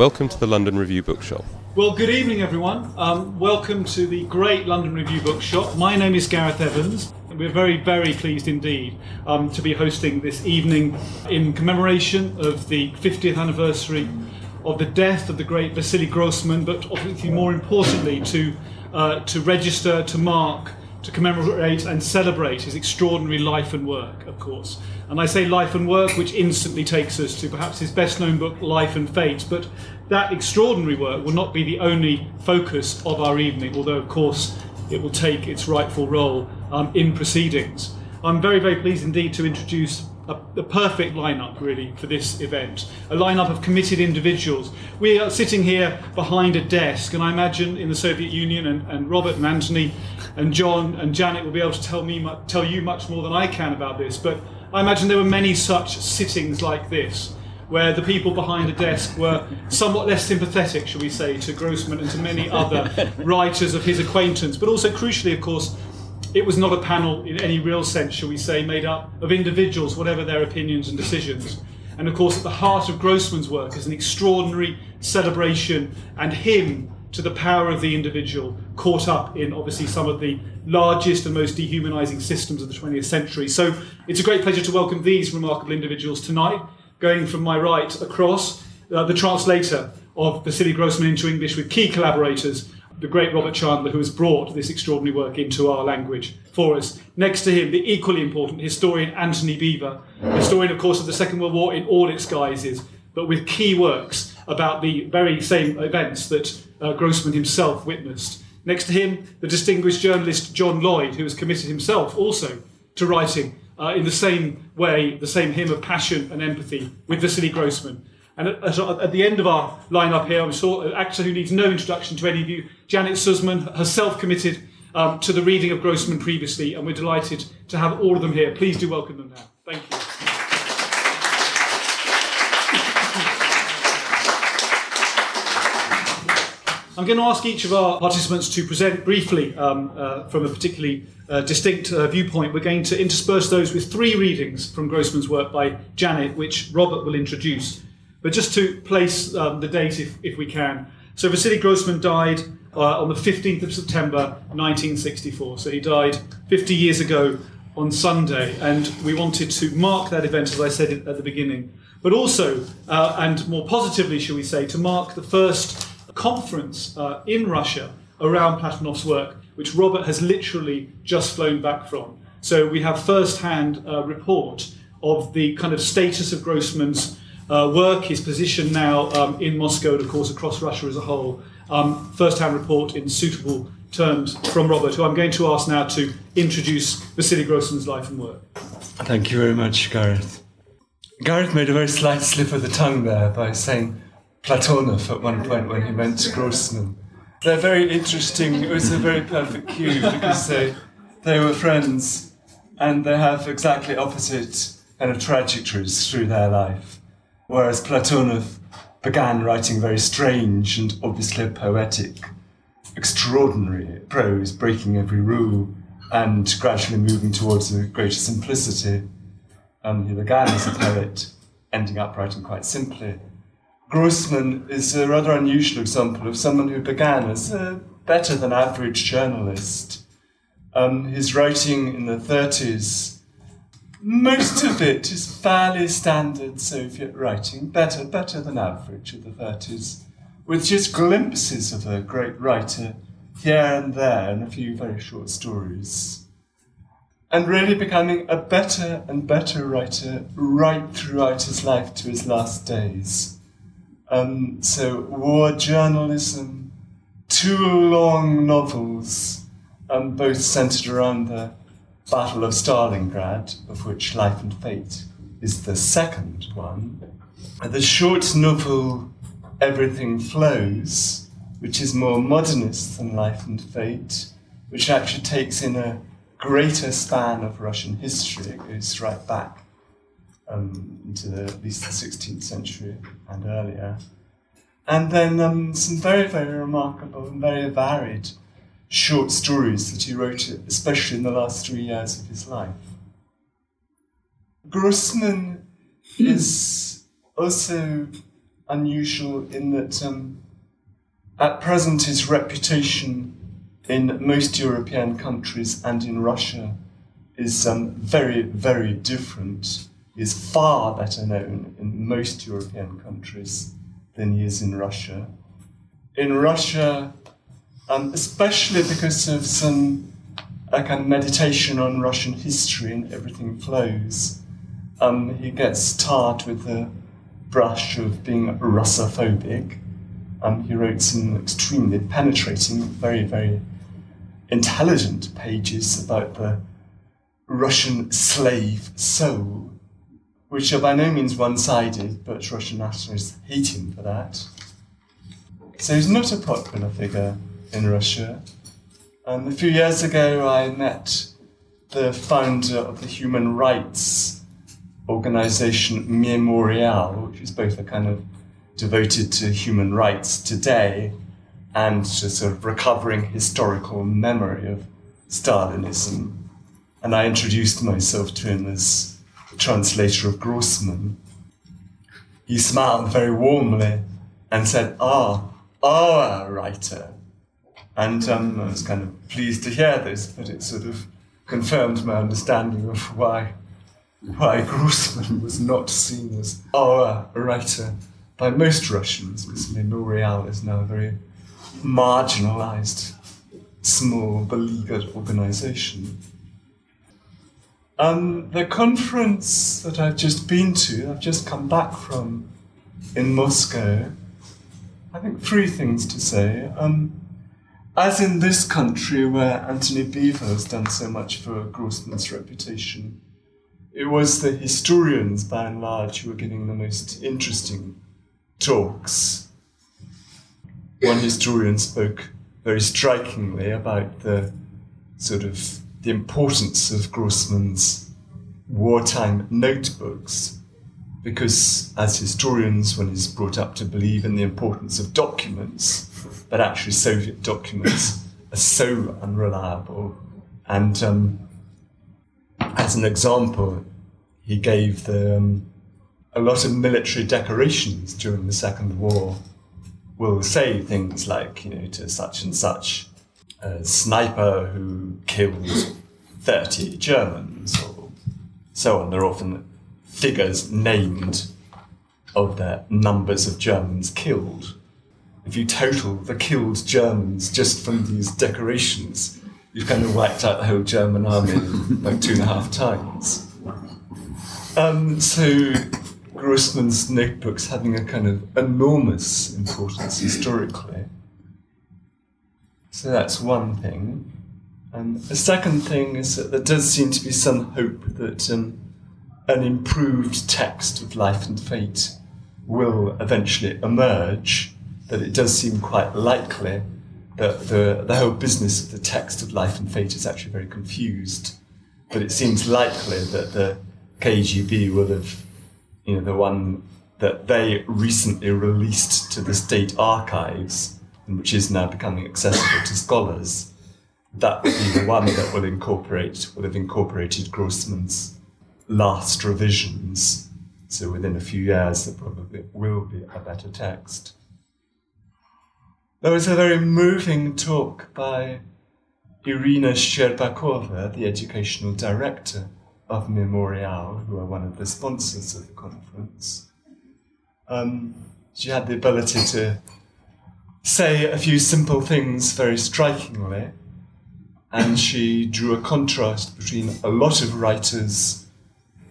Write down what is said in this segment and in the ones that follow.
Welcome to the London Review Bookshop. Well, good evening, everyone. Um, welcome to the great London Review Bookshop. My name is Gareth Evans. And we're very, very pleased indeed um, to be hosting this evening in commemoration of the 50th anniversary of the death of the great Vasily Grossman, but obviously more importantly to uh, to register, to mark, to commemorate and celebrate his extraordinary life and work, of course. And I say life and work, which instantly takes us to perhaps his best known book, Life and Fate. But that extraordinary work will not be the only focus of our evening, although, of course, it will take its rightful role um, in proceedings. I'm very, very pleased indeed to introduce a, a, perfect lineup, really, for this event. A lineup of committed individuals. We are sitting here behind a desk, and I imagine in the Soviet Union, and, and Robert and Anthony and John and Janet will be able to tell me, tell you much more than I can about this. But I imagine there were many such sittings like this where the people behind the desk were somewhat less sympathetic, shall we say, to Grossman and to many other writers of his acquaintance. But also, crucially, of course, it was not a panel in any real sense, shall we say, made up of individuals, whatever their opinions and decisions. And of course, at the heart of Grossman's work is an extraordinary celebration and hymn to the power of the individual, caught up in obviously some of the largest and most dehumanizing systems of the 20th century. So it's a great pleasure to welcome these remarkable individuals tonight going from my right across, uh, the translator of Vasily Grossman into English with key collaborators, the great Robert Chandler, who has brought this extraordinary work into our language for us. Next to him, the equally important historian Antony Beevor, historian, of course, of the Second World War in all its guises, but with key works about the very same events that uh, Grossman himself witnessed. Next to him, the distinguished journalist John Lloyd, who has committed himself also to writing uh, in the same way, the same hymn of passion and empathy with Vasily Grossman. And at, at, the end of our lineup here, I'm sure an actor who needs no introduction to any of you, Janet Suzman, herself committed um, to the reading of Grossman previously, and we're delighted to have all of them here. Please do welcome them now. Thank you. I'm going to ask each of our participants to present briefly um, uh, from a particularly uh, distinct uh, viewpoint. We're going to intersperse those with three readings from Grossman's work by Janet, which Robert will introduce. But just to place um, the date, if, if we can. So Vasily Grossman died uh, on the 15th of September 1964. So he died 50 years ago on Sunday, and we wanted to mark that event, as I said at the beginning, but also, uh, and more positively, shall we say, to mark the first conference uh, in Russia around Platonov's work, which Robert has literally just flown back from. So we have first-hand uh, report of the kind of status of Grossman's uh, work, his position now um, in Moscow and, of course, across Russia as a whole. Um, first-hand report in suitable terms from Robert, who I'm going to ask now to introduce Vasily Grossman's life and work. Thank you very much, Gareth. Gareth made a very slight slip of the tongue there by saying Platonov at one point when he meant Grossman. They're very interesting. It was a very perfect cue because they, they were friends and they have exactly opposite kind of trajectories through their life. Whereas Platonov began writing very strange and obviously poetic, extraordinary prose, breaking every rule and gradually moving towards a greater simplicity. Um, he began as a poet, ending up writing quite simply Grossman is a rather unusual example of someone who began as a better than average journalist. Um, his writing in the 30s, most of it is fairly standard Soviet writing, better, better than average of the 30s, with just glimpses of a great writer here and there and a few very short stories. And really becoming a better and better writer right throughout his life to his last days. Um, so, war journalism, two long novels, um, both centered around the Battle of Stalingrad, of which Life and Fate is the second one. The short novel Everything Flows, which is more modernist than Life and Fate, which actually takes in a greater span of Russian history. It goes right back um, into the, at least the 16th century and earlier. And then um, some very, very remarkable and very varied short stories that he wrote, especially in the last three years of his life. Grossman is also unusual in that um, at present his reputation in most European countries and in Russia is um, very, very different. Is far better known in most European countries than he is in Russia. In Russia, um, especially because of some a kind of meditation on Russian history and everything flows, um, he gets tarred with the brush of being Russophobic. Um, he wrote some extremely penetrating, very, very intelligent pages about the Russian slave soul, which are by no means one sided, but Russian nationalists hate him for that. So he's not a popular figure in Russia. And a few years ago, I met the founder of the human rights organization Memorial, which is both a kind of devoted to human rights today and to sort of recovering historical memory of Stalinism. And I introduced myself to him as translator of Grossman. He smiled very warmly and said, Ah, our writer. And um, I was kind of pleased to hear this, but it sort of confirmed my understanding of why, why Grossman was not seen as our writer by most Russians, because Memorial is now a very marginalized, small, beleaguered organization. Um, the conference that I've just been to, I've just come back from in Moscow, I think three things to say. Um, as in this country where Antony Beevor has done so much for Grossman's reputation, it was the historians by and large who were giving the most interesting talks one historian spoke very strikingly about the sort of the importance of Grossman's wartime notebooks, because as historians, one is brought up to believe in the importance of documents, but actually Soviet documents are so unreliable. And um, as an example, he gave the, um, a lot of military decorations during the Second War will say things like, you know, to such and such a sniper who killed 30 Germans or so on. There are often figures named of the numbers of Germans killed. If you total the killed Germans just from these decorations, you've kind of wiped out the whole German army like two and a half times. Um, so Grossman's notebooks having a kind of enormous importance historically. So that's one thing. And the second thing is that there does seem to be some hope that um, an improved text of Life and Fate will eventually emerge, that it does seem quite likely that the, the whole business of the text of Life and Fate is actually very confused. But it seems likely that the KGB will have you know, the one that they recently released to the state archives, and which is now becoming accessible to scholars, that would be the one that will incorporate, will have incorporated Grossman's last revisions. So within a few years, there probably will be a better text. There was a very moving talk by Irina Shcherbakova, the educational director of Memorial, who are one of the sponsors of the conference. Um, she had the ability to say a few simple things very strikingly, and she drew a contrast between a lot of writers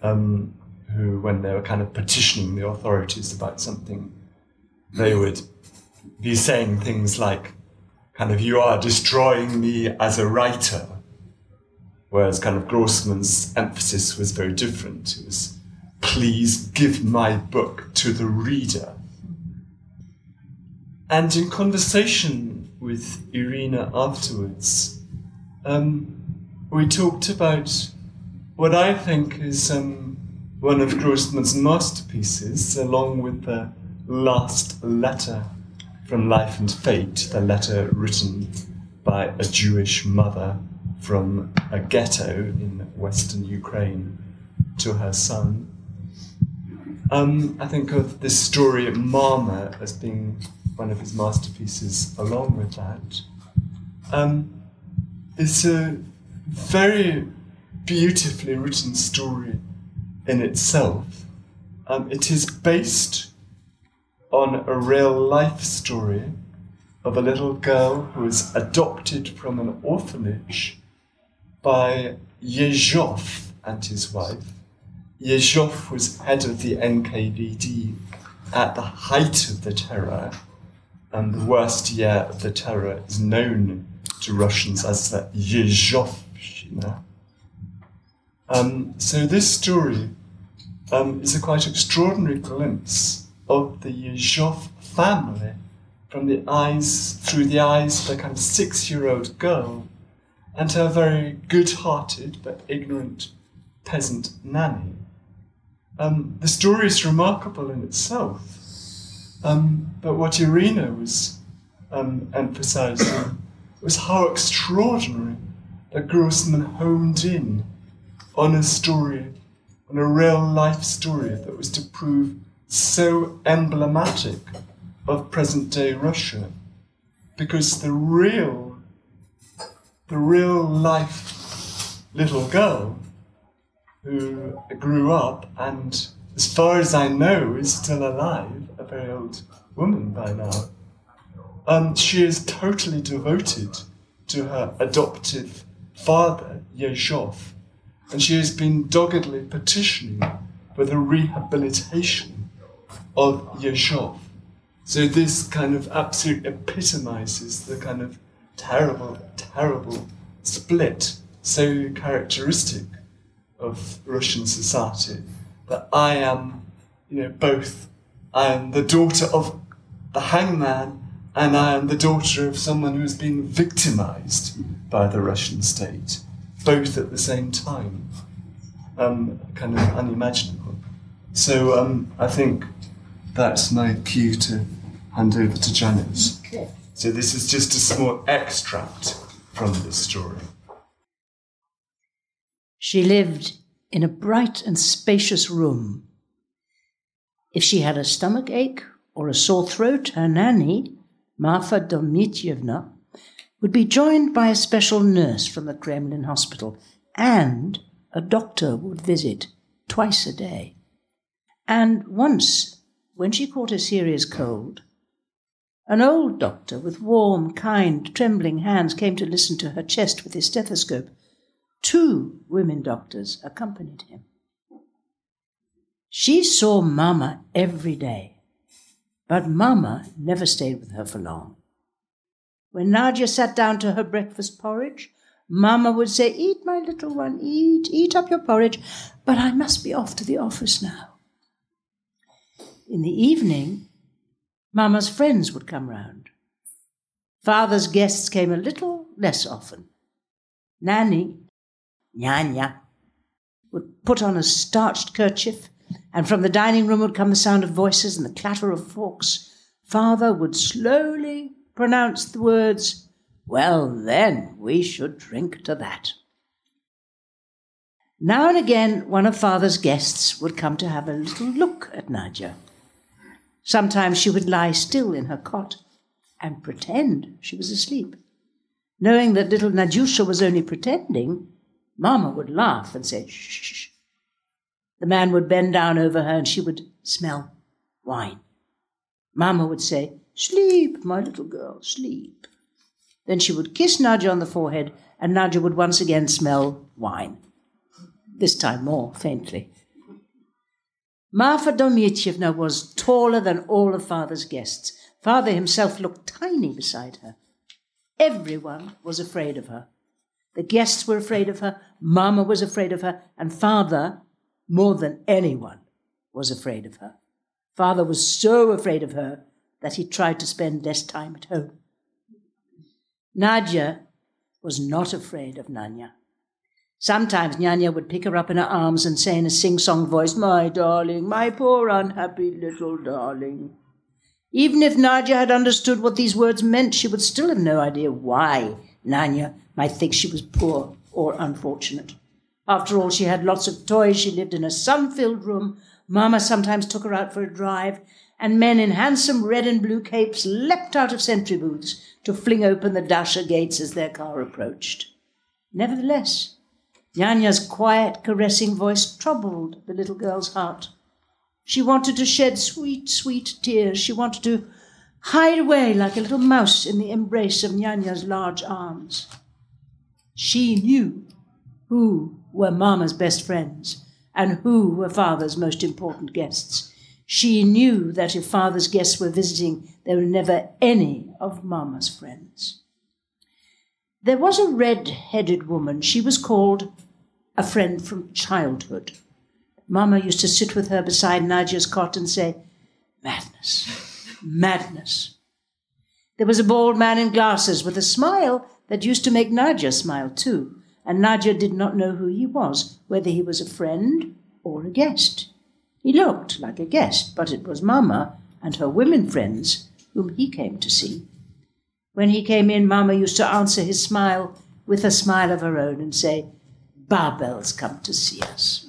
um, who, when they were kind of petitioning the authorities about something, they would be saying things like, kind of, you are destroying me as a writer whereas kind of Grossman's emphasis was very different. It was please give my book to the reader. And in conversation with Irina afterwards, um, we talked about what I think is um, one of Grossman's masterpieces, along with the last letter from Life and Fate, the letter written by a Jewish mother from a ghetto in western Ukraine to her son. Um, I think of this story, of Mama, as being one of his masterpieces along with that. Um, a very beautifully written story in itself. Um, it is based on a real life story of a little girl who was adopted from an orphanage by Yezhov and his wife. Yezhov was head of the NKVD at the height of the terror, and the worst year of the terror is known to Russians as the Yezhovshchina. Um, so this story um, is a quite extraordinary glimpse of the Yezhov family from the eyes, through the eyes of a kind of six-year-old girl and her very good-hearted but ignorant peasant nanny. Um, the story is remarkable in itself, um, but what Irina was um, emphasizing was how extraordinary that Grossman homed in on a story, on a real life story that was to prove so emblematic of present day Russia. Because the real, the real life little girl who grew up and, as far as I know, is still alive, a very old woman by now, um, she is totally devoted to her adoptive father, Yezhov, and she has been doggedly petitioning for the rehabilitation of Yezhov. So this kind of absolutely epitomizes the kind of terrible, terrible split so characteristic of Russian society that I am, you know, both I am the daughter of the hangman and I am the daughter of someone who has been victimized by the Russian state, both at the same time. Um, kind of unimaginable. So um, I think that's my cue to hand over to Janet. Okay. So this is just a small extract from the story. She lived in a bright and spacious room. If she had a stomach ache or a sore throat, her nanny, Marfa Dmitrievna, would be joined by a special nurse from the Kremlin hospital, and a doctor would visit twice a day. And once, when she caught a serious cold, an old doctor with warm, kind, trembling hands came to listen to her chest with his stethoscope. Two women doctors accompanied him. She saw Mama every day, but Mama never stayed with her for long. When Nadia sat down to her breakfast porridge, Mama would say, Eat, my little one, eat, eat up your porridge, but I must be off to the office now. In the evening, Mama's friends would come round. Father's guests came a little less often. Nanny, Nyanya, would put on a starched kerchief, and from the dining room would come the sound of voices and the clatter of forks. Father would slowly pronounce the words, Well, then, we should drink to that. Now and again, one of Father's guests would come to have a little look at Nadia. Sometimes she would lie still in her cot and pretend she was asleep. Knowing that little Nadyusha was only pretending, Mamma would laugh and say, shh. The man would bend down over her and she would smell wine. Mamma would say, Sleep, my little girl, sleep. Then she would kiss Nadia on the forehead and Nadia would once again smell wine. This time more faintly. Marfa Dmitrievna was taller than all of father's guests. Father himself looked tiny beside her. Everyone was afraid of her. The guests were afraid of her, Mamma was afraid of her, and father, more than anyone, was afraid of her. Father was so afraid of her that he tried to spend less time at home. Nadia was not afraid of Nanya. Sometimes Nyanya would pick her up in her arms and say in a sing song voice, My darling, my poor unhappy little darling. Even if Nadia had understood what these words meant, she would still have no idea why Nanya might think she was poor or unfortunate. After all, she had lots of toys, she lived in a sun filled room, Mamma sometimes took her out for a drive, and men in handsome red and blue capes leapt out of sentry booths to fling open the dacha gates as their car approached. Nevertheless, Nyanya's quiet, caressing voice troubled the little girl's heart. She wanted to shed sweet, sweet tears. She wanted to hide away like a little mouse in the embrace of Nyanya's large arms. She knew who were Mamma's best friends and who were Father's most important guests. She knew that if Father's guests were visiting, there were never any of Mamma's friends. There was a red headed woman. She was called a friend from childhood. Mamma used to sit with her beside Nadia's cot and say, Madness, madness. There was a bald man in glasses with a smile that used to make Nadia smile too, and Nadia did not know who he was, whether he was a friend or a guest. He looked like a guest, but it was Mamma and her women friends whom he came to see. When he came in, Mamma used to answer his smile with a smile of her own and say, Babel's come to see us.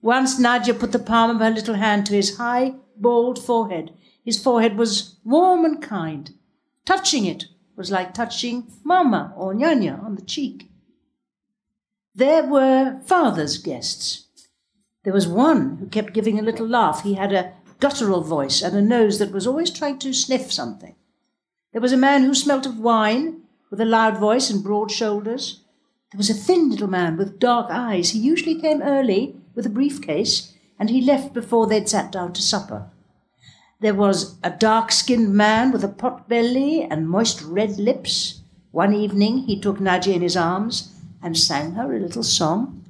Once Nadia put the palm of her little hand to his high, bald forehead. His forehead was warm and kind. Touching it was like touching Mamma or Nyanya on the cheek. There were father's guests. There was one who kept giving a little laugh. He had a guttural voice and a nose that was always trying to sniff something. There was a man who smelt of wine, with a loud voice and broad shoulders. There was a thin little man with dark eyes. He usually came early with a briefcase, and he left before they'd sat down to supper. There was a dark skinned man with a pot belly and moist red lips. One evening he took Nadia in his arms and sang her a little song.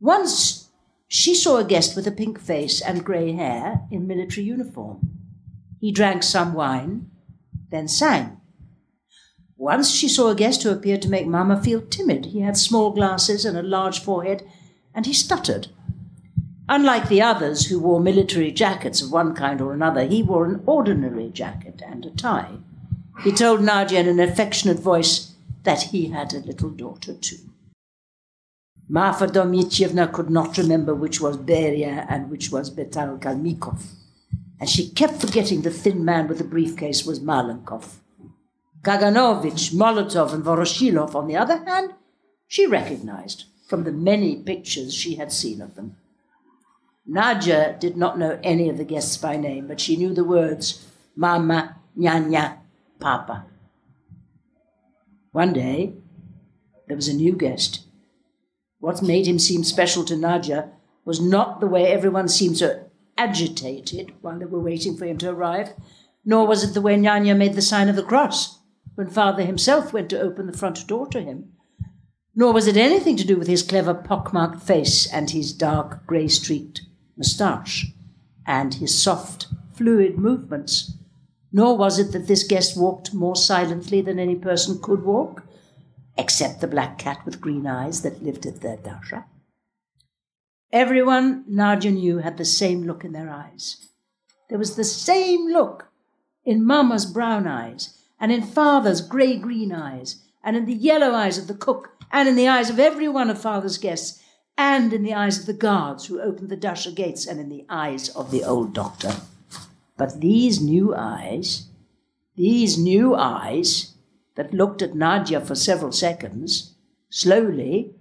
Once she saw a guest with a pink face and grey hair in military uniform. He drank some wine, then sang. Once she saw a guest who appeared to make Mamma feel timid. He had small glasses and a large forehead, and he stuttered. Unlike the others who wore military jackets of one kind or another, he wore an ordinary jacket and a tie. He told Nadia in an affectionate voice that he had a little daughter too. Marfa Dmitrievna could not remember which was Beria and which was Betal Kalmykov and she kept forgetting the thin man with the briefcase was Malenkov. Kaganovich, Molotov, and Voroshilov, on the other hand, she recognized from the many pictures she had seen of them. Nadia did not know any of the guests by name, but she knew the words Mama, Nyanya, Papa. One day, there was a new guest. What made him seem special to Nadia was not the way everyone seemed to agitated while they were waiting for him to arrive, nor was it the way Nyanya made the sign of the cross when father himself went to open the front door to him, nor was it anything to do with his clever pockmarked face and his dark grey streaked moustache and his soft, fluid movements, nor was it that this guest walked more silently than any person could walk, except the black cat with green eyes that lived at their dacha. Everyone Nadia knew had the same look in their eyes. There was the same look in Mamma's brown eyes, and in Father's grey green eyes, and in the yellow eyes of the cook, and in the eyes of every one of Father's guests, and in the eyes of the guards who opened the dacha gates, and in the eyes of the old doctor. But these new eyes, these new eyes that looked at Nadia for several seconds, slowly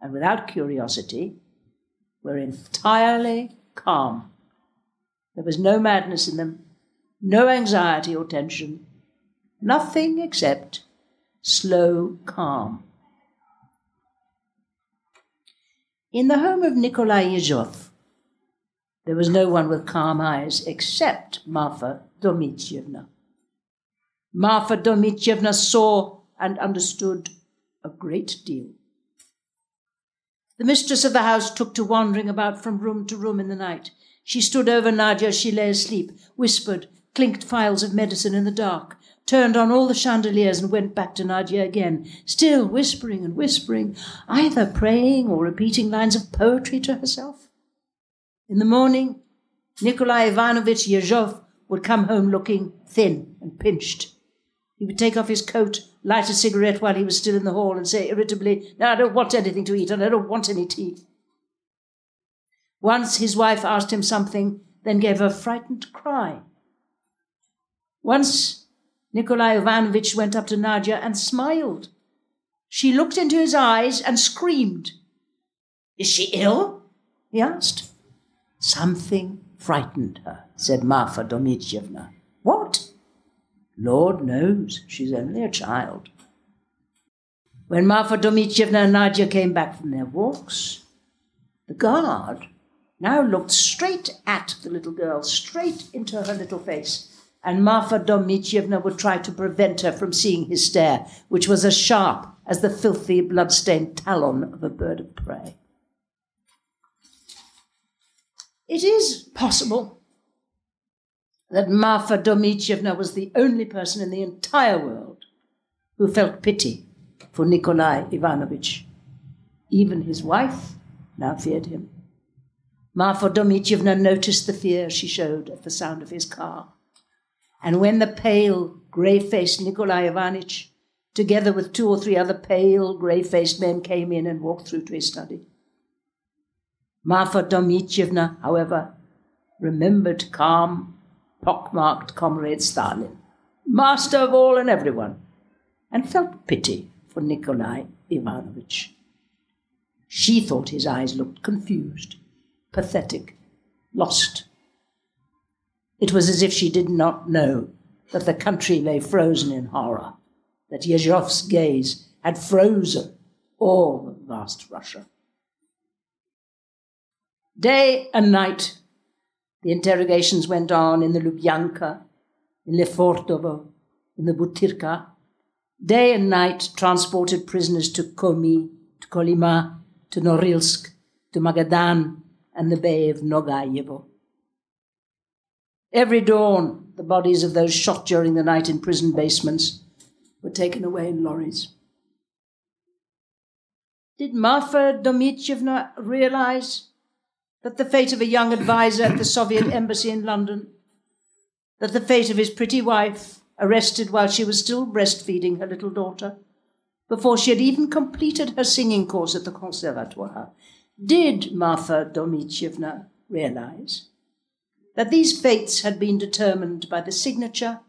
and without curiosity, were entirely calm. There was no madness in them, no anxiety or tension, nothing except slow calm. In the home of Nikolai Yezhov, there was no one with calm eyes except Marfa Dmitrievna. Marfa Dmitrievna saw and understood a great deal. The mistress of the house took to wandering about from room to room in the night. She stood over Nadia as she lay asleep, whispered, clinked phials of medicine in the dark, turned on all the chandeliers and went back to Nadia again, still whispering and whispering, either praying or repeating lines of poetry to herself. In the morning, Nikolai Ivanovich Yezhov would come home looking thin and pinched. He would take off his coat, light a cigarette while he was still in the hall, and say irritably, No, I don't want anything to eat, and I don't want any tea. Once his wife asked him something, then gave a frightened cry. Once Nikolai Ivanovich went up to Nadia and smiled. She looked into his eyes and screamed. Is she ill? he asked. Something frightened her, said Marfa Dmitrievna. What? Lord knows, she's only a child. When Marfa Dmitrievna and Nadia came back from their walks, the guard now looked straight at the little girl, straight into her little face, and Marfa Dmitrievna would try to prevent her from seeing his stare, which was as sharp as the filthy, blood-stained talon of a bird of prey. It is possible that Marfa Dmitrievna was the only person in the entire world who felt pity for Nikolai Ivanovich. Even his wife now feared him. Marfa Dmitrievna noticed the fear she showed at the sound of his car. And when the pale, grey faced Nikolai Ivanitch, together with two or three other pale, grey faced men, came in and walked through to his study, Marfa Dmitrievna, however, remembered calm, pockmarked comrade Stalin, master of all and everyone, and felt pity for Nikolai Ivanovich. She thought his eyes looked confused, pathetic, lost. It was as if she did not know that the country lay frozen in horror, that Yezhov's gaze had frozen all of vast Russia. Day and night, the interrogations went on in the Lubyanka, in Lefortovo, in the Butyrka. Day and night transported prisoners to Komi, to Kolyma, to Norilsk, to Magadan, and the Bay of Nagayevo. Every dawn, the bodies of those shot during the night in prison basements were taken away in lorries. Did Marfa Dmitrievna realize that the fate of a young adviser at the Soviet embassy in London, that the fate of his pretty wife, arrested while she was still breastfeeding her little daughter, before she had even completed her singing course at the Conservatoire, did Marfa Dmitrievna realize that these fates had been determined by the signature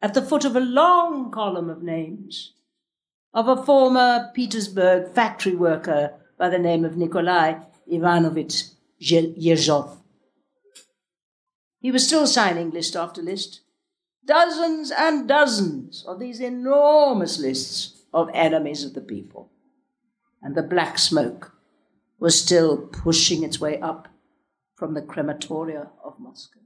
at the foot of a long column of names of a former Petersburg factory worker by the name of Nikolai Ivanovich Yezhov. He was still signing list after list. Dozens and dozens of these enormous lists of enemies of the people. And the black smoke was still pushing its way up from the crematoria of Moscow.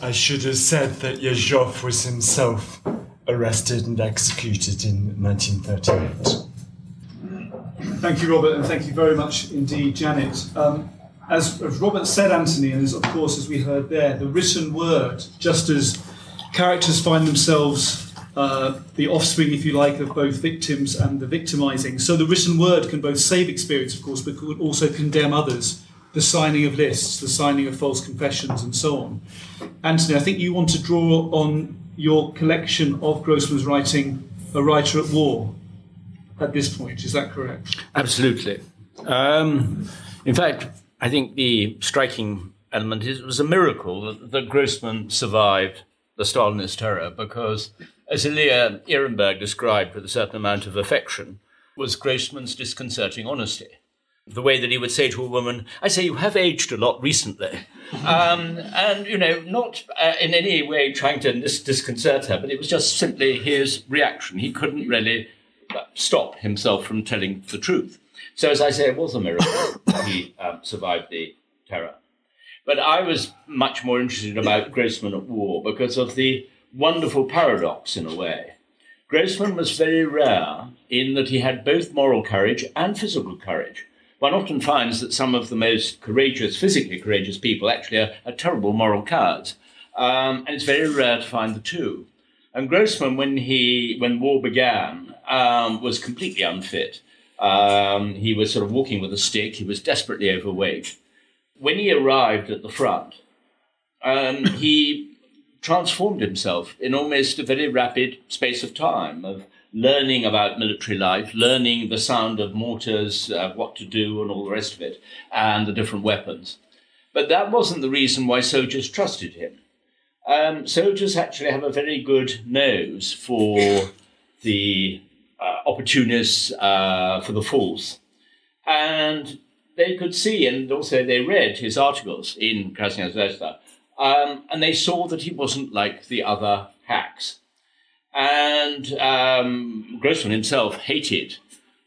I should have said that Yezhov was himself arrested and executed in 1938. Thank you, Robert, and thank you very much indeed, Janet. Um, as, as Robert said, Anthony, and as, of course, as we heard there, the written word, just as characters find themselves uh, the offspring, if you like, of both victims and the victimizing, so the written word can both save experience, of course, but could also condemn others the signing of lists, the signing of false confessions, and so on. Anthony, I think you want to draw on your collection of Grossman's writing, A Writer at War, at this point. Is that correct? Absolutely. Um, in fact, I think the striking element is it was a miracle that, that Grossman survived the Stalinist terror because, as Ilya Ehrenburg described with a certain amount of affection, was Grossman's disconcerting honesty the way that he would say to a woman, I say, you have aged a lot recently. Um, and, you know, not uh, in any way trying to dis- disconcert her, but it was just simply his reaction. He couldn't really stop himself from telling the truth. So, as I say, it was a miracle that he um, survived the terror. But I was much more interested about Grossman at war because of the wonderful paradox, in a way. Grossman was very rare in that he had both moral courage and physical courage. One often finds that some of the most courageous, physically courageous people actually are, are terrible moral cowards. Um, and it's very rare to find the two. And Grossman, when he when war began, um, was completely unfit. Um, he was sort of walking with a stick. He was desperately overweight. When he arrived at the front, um, he transformed himself in almost a very rapid space of time of learning about military life, learning the sound of mortars, uh, what to do, and all the rest of it, and the different weapons. But that wasn't the reason why soldiers trusted him. Um, soldiers actually have a very good nose for the opportunists, uh, for the fools. And they could see, and also they read his articles in Krasnaya Zvezda, um, and they saw that he wasn't like the other hacks. And um, Grossman himself hated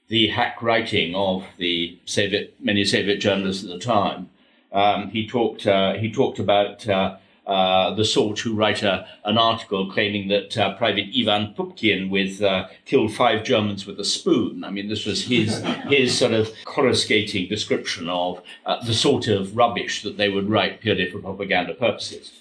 the hack writing of the Soviet, many Soviet journalists at the time. Um, he talked uh, he talked about uh, uh, the sort who write a, an article claiming that uh, Private Ivan Pupkin with uh, killed five Germans with a spoon. I mean, this was his his sort of coruscating description of uh, the sort of rubbish that they would write purely for propaganda purposes.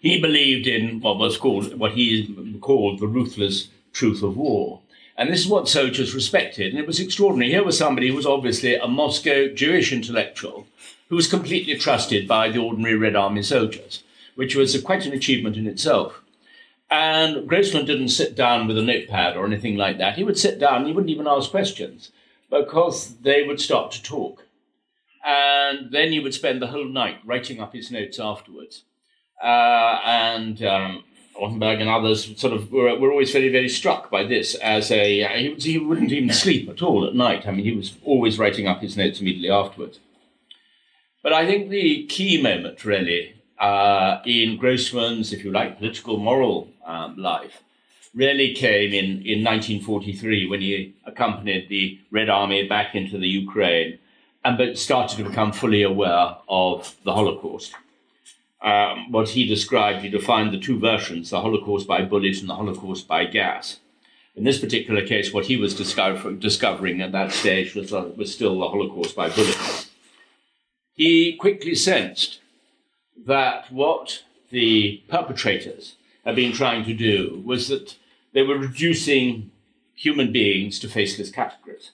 He believed in what was called what he called the ruthless truth of war. And this is what soldiers respected. And it was extraordinary. Here was somebody who was obviously a Moscow Jewish intellectual who was completely trusted by the ordinary Red Army soldiers, which was quite an achievement in itself. And Grossman didn't sit down with a notepad or anything like that. He would sit down, he wouldn't even ask questions because they would start to talk. And then he would spend the whole night writing up his notes afterwards. Uh, and um, Ortenberg and others sort of were, were always very, very struck by this as a, he, he wouldn't even sleep at all at night. I mean, he was always writing up his notes immediately afterwards. But I think the key moment, really, uh, in Grossman's, if you like, political moral um, life, really came in, in 1943 when he accompanied the Red Army back into the Ukraine and but started to become fully aware of the Holocaust um, what he described, he defined the two versions the Holocaust by bullet and the Holocaust by gas. In this particular case, what he was discover- discovering at that stage was, uh, was still the Holocaust by bullet. He quickly sensed that what the perpetrators had been trying to do was that they were reducing human beings to faceless categories.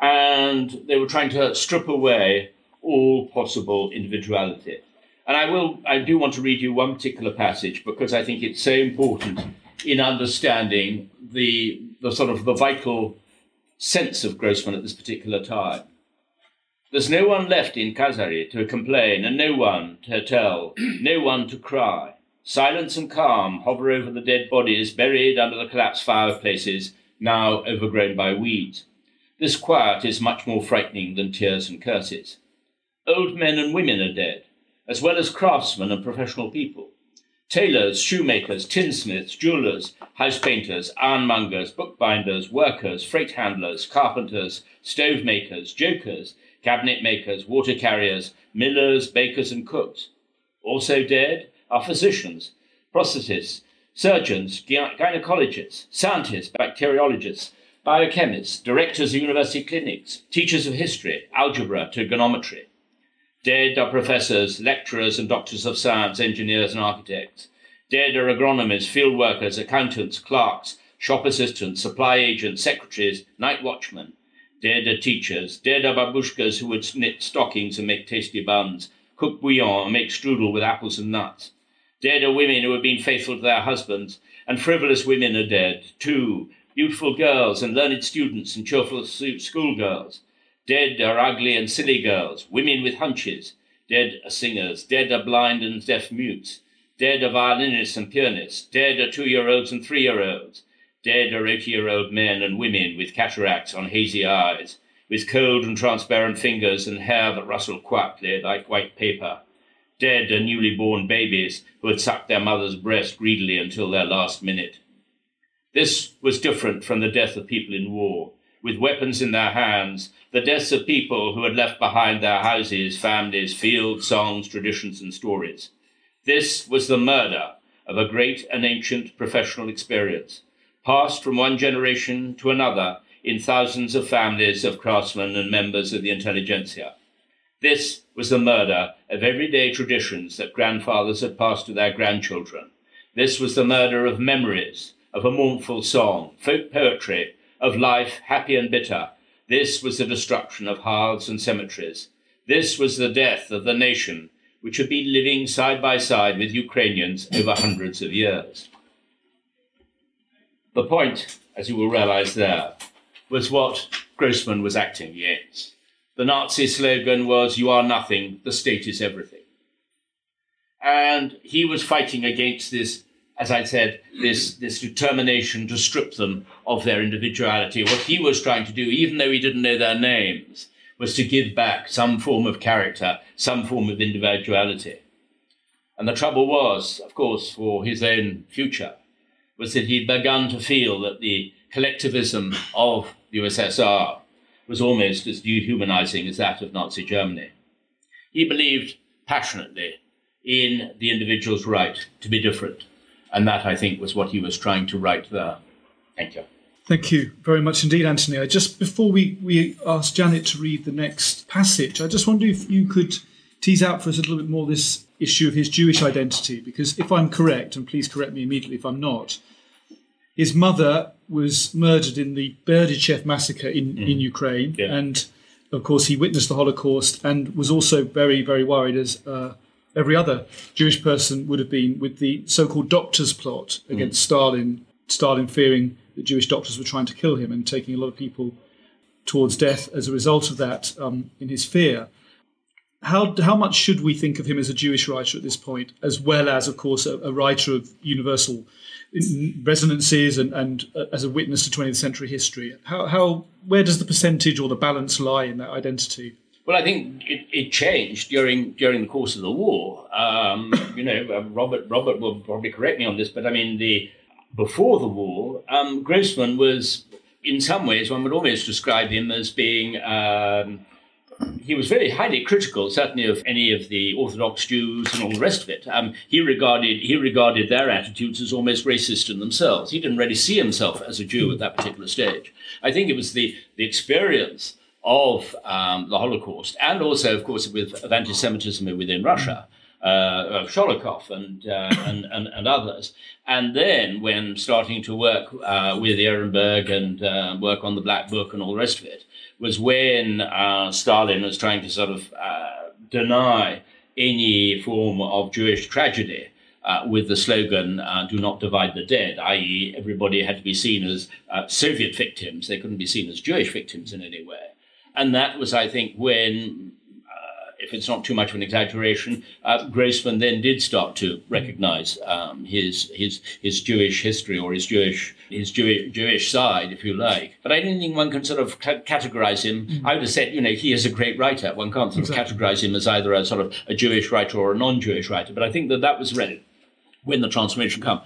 And they were trying to strip away all possible individuality. And I will, I do want to read you one particular passage because I think it's so important in understanding the, the sort of the vital sense of Grossman at this particular time. There's no one left in Kazari to complain, and no one to tell, no one to cry. Silence and calm hover over the dead bodies buried under the collapsed fireplaces, now overgrown by weeds. This quiet is much more frightening than tears and curses. Old men and women are dead as well as craftsmen and professional people. Tailors, shoemakers, tinsmiths, jewelers, house painters, ironmongers, bookbinders, workers, freight handlers, carpenters, stove makers, jokers, cabinet makers, water carriers, millers, bakers, and cooks. Also dead are physicians, prosthetists, surgeons, gynecologists, scientists, bacteriologists, biochemists, directors of university clinics, teachers of history, algebra, trigonometry. Dead are professors, lecturers, and doctors of science, engineers, and architects. Dead are agronomists, field workers, accountants, clerks, shop assistants, supply agents, secretaries, night watchmen. Dead are teachers. Dead are babushkas who would knit stockings and make tasty buns, cook bouillon and make strudel with apples and nuts. Dead are women who have been faithful to their husbands, and frivolous women are dead, too. Beautiful girls and learned students and cheerful schoolgirls. Dead are ugly and silly girls, women with hunches. Dead are singers. Dead are blind and deaf mutes. Dead are violinists and pianists. Dead are two year olds and three year olds. Dead are 80 year old men and women with cataracts on hazy eyes, with cold and transparent fingers and hair that rustled quietly like white paper. Dead are newly born babies who had sucked their mother's breast greedily until their last minute. This was different from the death of people in war with weapons in their hands, the deaths of people who had left behind their houses, families, fields, songs, traditions, and stories. This was the murder of a great and ancient professional experience, passed from one generation to another in thousands of families of craftsmen and members of the intelligentsia. This was the murder of everyday traditions that grandfathers had passed to their grandchildren. This was the murder of memories, of a mournful song, folk poetry, of life happy and bitter. This was the destruction of hearths and cemeteries. This was the death of the nation which had been living side by side with Ukrainians over hundreds of years. The point, as you will realize there, was what Grossman was acting against. The Nazi slogan was, You are nothing, the state is everything. And he was fighting against this, as I said, this, this determination to strip them of their individuality. What he was trying to do, even though he didn't know their names, was to give back some form of character, some form of individuality. And the trouble was, of course, for his own future, was that he'd begun to feel that the collectivism of the USSR was almost as dehumanizing as that of Nazi Germany. He believed passionately in the individual's right to be different. And that, I think, was what he was trying to write there. Thank you. Thank you very much indeed, Antony. I just before we, we ask Janet to read the next passage, I just wonder if you could tease out for us a little bit more this issue of his Jewish identity, because if I'm correct, and please correct me immediately if I'm not, his mother was murdered in the Berdichev massacre in, mm. in Ukraine, yeah. and of course he witnessed the Holocaust and was also very very worried as uh, every other Jewish person would have been with the so-called doctors plot against mm. Stalin. Stalin fearing that Jewish doctors were trying to kill him and taking a lot of people towards death as a result of that um, in his fear. How, how much should we think of him as a Jewish writer at this point, as well as, of course, a, a writer of universal resonances and, and uh, as a witness to 20th century history? How, how, where does the percentage or the balance lie in that identity? Well, I think it, it changed during during the course of the war. Um, you know, uh, Robert Robert will probably correct me on this, but I mean the before the war, um, Grossman was, in some ways, one would almost describe him as being. Um, he was very highly critical, certainly of any of the Orthodox Jews and all the rest of it. Um, he regarded he regarded their attitudes as almost racist in themselves. He didn't really see himself as a Jew at that particular stage. I think it was the the experience of um, the Holocaust and also, of course, with of anti-Semitism within Russia uh, of Sholokhov and, uh, and, and, and, others. And then when starting to work uh, with Ehrenburg and uh, work on the Black Book and all the rest of it, was when uh, Stalin was trying to sort of uh, deny any form of Jewish tragedy. with the slogan "Do not divide the dead," i.e., everybody had to be seen as Soviet victims; they couldn't be seen as Jewish victims in any way. And that was, I think, when if it's not too much of an exaggeration, uh, Grossman then did start to recognize um, his his his Jewish history or his Jewish his Jewish, Jewish side, if you like. But I don't think one can sort of categorize him. Mm-hmm. I would have said, you know, he is a great writer. One can't sort exactly. of categorize him as either a sort of a Jewish writer or a non-Jewish writer. But I think that that was ready when the transformation come,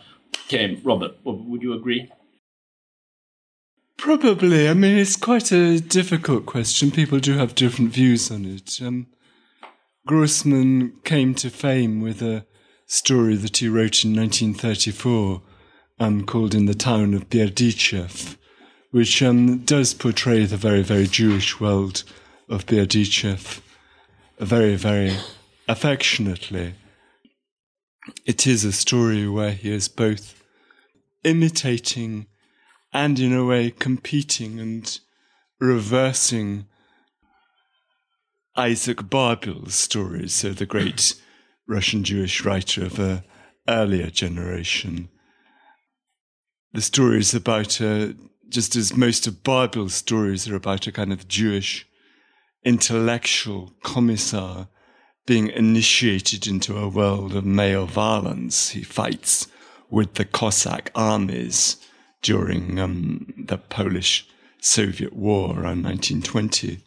came. Robert, would you agree? Probably. I mean, it's quite a difficult question. People do have different views on it. Um, Grossman came to fame with a story that he wrote in 1934 um, called In the Town of Berdichev, which um, does portray the very, very Jewish world of Berdichev very, very affectionately. It is a story where he is both imitating and, in a way, competing and reversing Isaac Babel's stories, so the great Russian Jewish writer of an earlier generation. The stories about a, just as most of Babel's stories are about a kind of Jewish intellectual commissar being initiated into a world of male violence. He fights with the Cossack armies during um, the Polish Soviet War around 1920.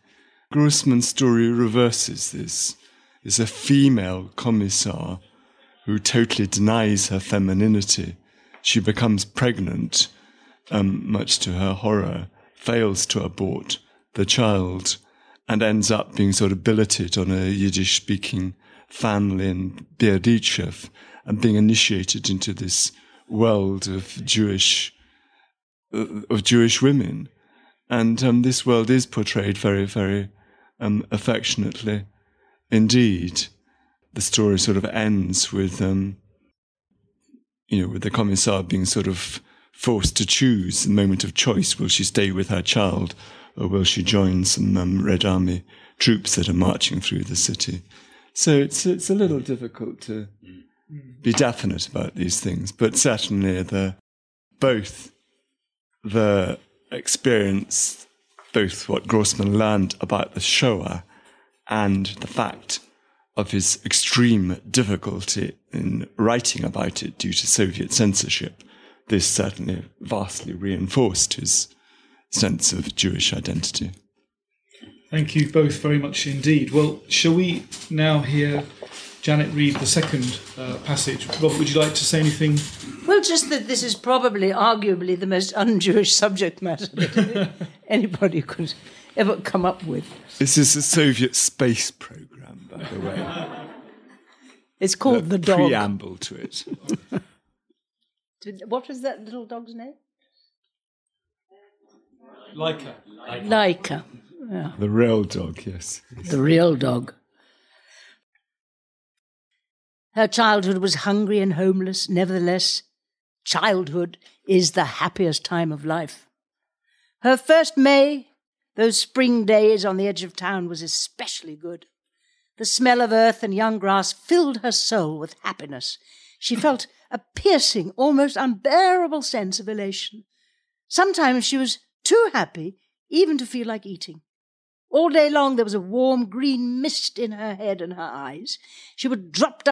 Grossman's story reverses this. It's a female commissar who totally denies her femininity. She becomes pregnant, um, much to her horror, fails to abort the child and ends up being sort of billeted on a Yiddish speaking family in Berdichev and being initiated into this world of Jewish uh, of Jewish women. And um, this world is portrayed very, very um, affectionately indeed. The story sort of ends with, um, you know, with the commissar being sort of forced to choose the moment of choice. Will she stay with her child or will she join some um, Red Army troops that are marching through the city? So it's, it's a little difficult to be definite about these things, but certainly the, both the experience, both what Grossman learned about the Shoah and the fact of his extreme difficulty in writing about it due to Soviet censorship, this certainly vastly reinforced his sense of Jewish identity. Thank you both very much indeed. Well, shall we now hear Janet read the second uh, passage? Robert, would you like to say anything? Well, just that this is probably, arguably, the most un Jewish subject matter that anybody could ever come up with. This is the Soviet space program, by the way. It's called the, The dog. Preamble to it. What was that little dog's name? Leica. Laika, The real dog, yes. the real dog. Her childhood was hungry and homeless. Nevertheless, childhood is the happiest time of life. Her first May, those spring days on the edge of town, was especially good. The smell of earth and young grass filled her soul with happiness. She felt a piercing, almost unbearable sense of elation. Sometimes she was too happy even to feel like eating. All day long there was a warm green mist in her head and her eyes. She would drop down.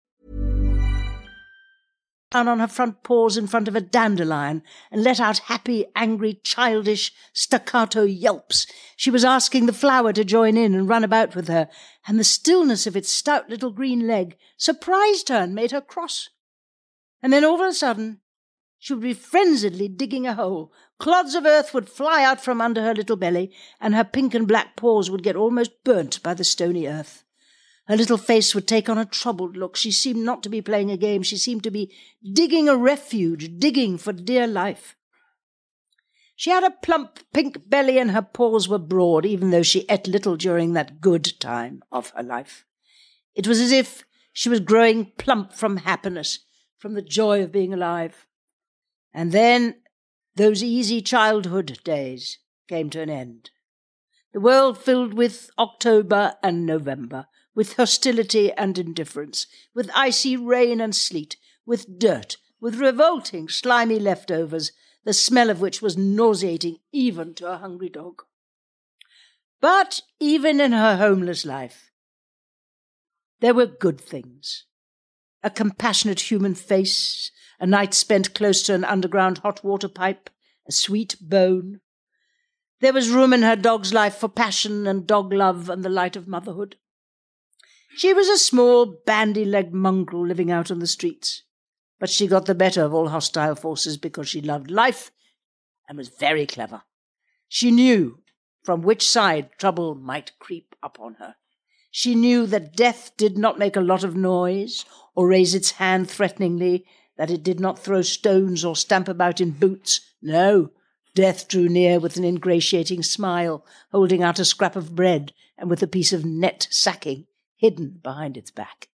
Down on her front paws in front of a dandelion and let out happy, angry, childish, staccato yelps. She was asking the flower to join in and run about with her, and the stillness of its stout little green leg surprised her and made her cross. And then all of a sudden, she would be frenziedly digging a hole. Clods of earth would fly out from under her little belly, and her pink and black paws would get almost burnt by the stony earth. Her little face would take on a troubled look. She seemed not to be playing a game. She seemed to be digging a refuge, digging for dear life. She had a plump pink belly and her paws were broad, even though she ate little during that good time of her life. It was as if she was growing plump from happiness, from the joy of being alive. And then those easy childhood days came to an end. The world filled with October and November, with hostility and indifference, with icy rain and sleet, with dirt, with revolting, slimy leftovers, the smell of which was nauseating even to a hungry dog. But even in her homeless life, there were good things. A compassionate human face, a night spent close to an underground hot water pipe, a sweet bone. There was room in her dog's life for passion and dog love and the light of motherhood. She was a small, bandy legged mongrel living out on the streets, but she got the better of all hostile forces because she loved life and was very clever. She knew from which side trouble might creep upon her. She knew that death did not make a lot of noise or raise its hand threateningly, that it did not throw stones or stamp about in boots. No, death drew near with an ingratiating smile, holding out a scrap of bread and with a piece of net sacking hidden behind its back.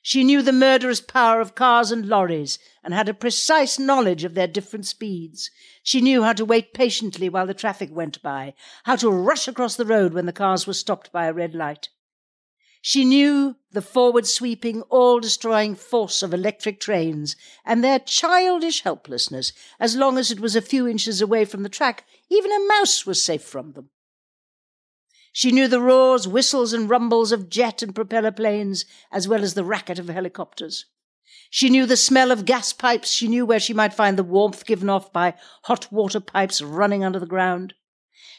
She knew the murderous power of cars and lorries and had a precise knowledge of their different speeds. She knew how to wait patiently while the traffic went by, how to rush across the road when the cars were stopped by a red light. She knew the forward sweeping, all destroying force of electric trains and their childish helplessness. As long as it was a few inches away from the track, even a mouse was safe from them. She knew the roars, whistles, and rumbles of jet and propeller planes, as well as the racket of helicopters. She knew the smell of gas pipes. She knew where she might find the warmth given off by hot water pipes running under the ground.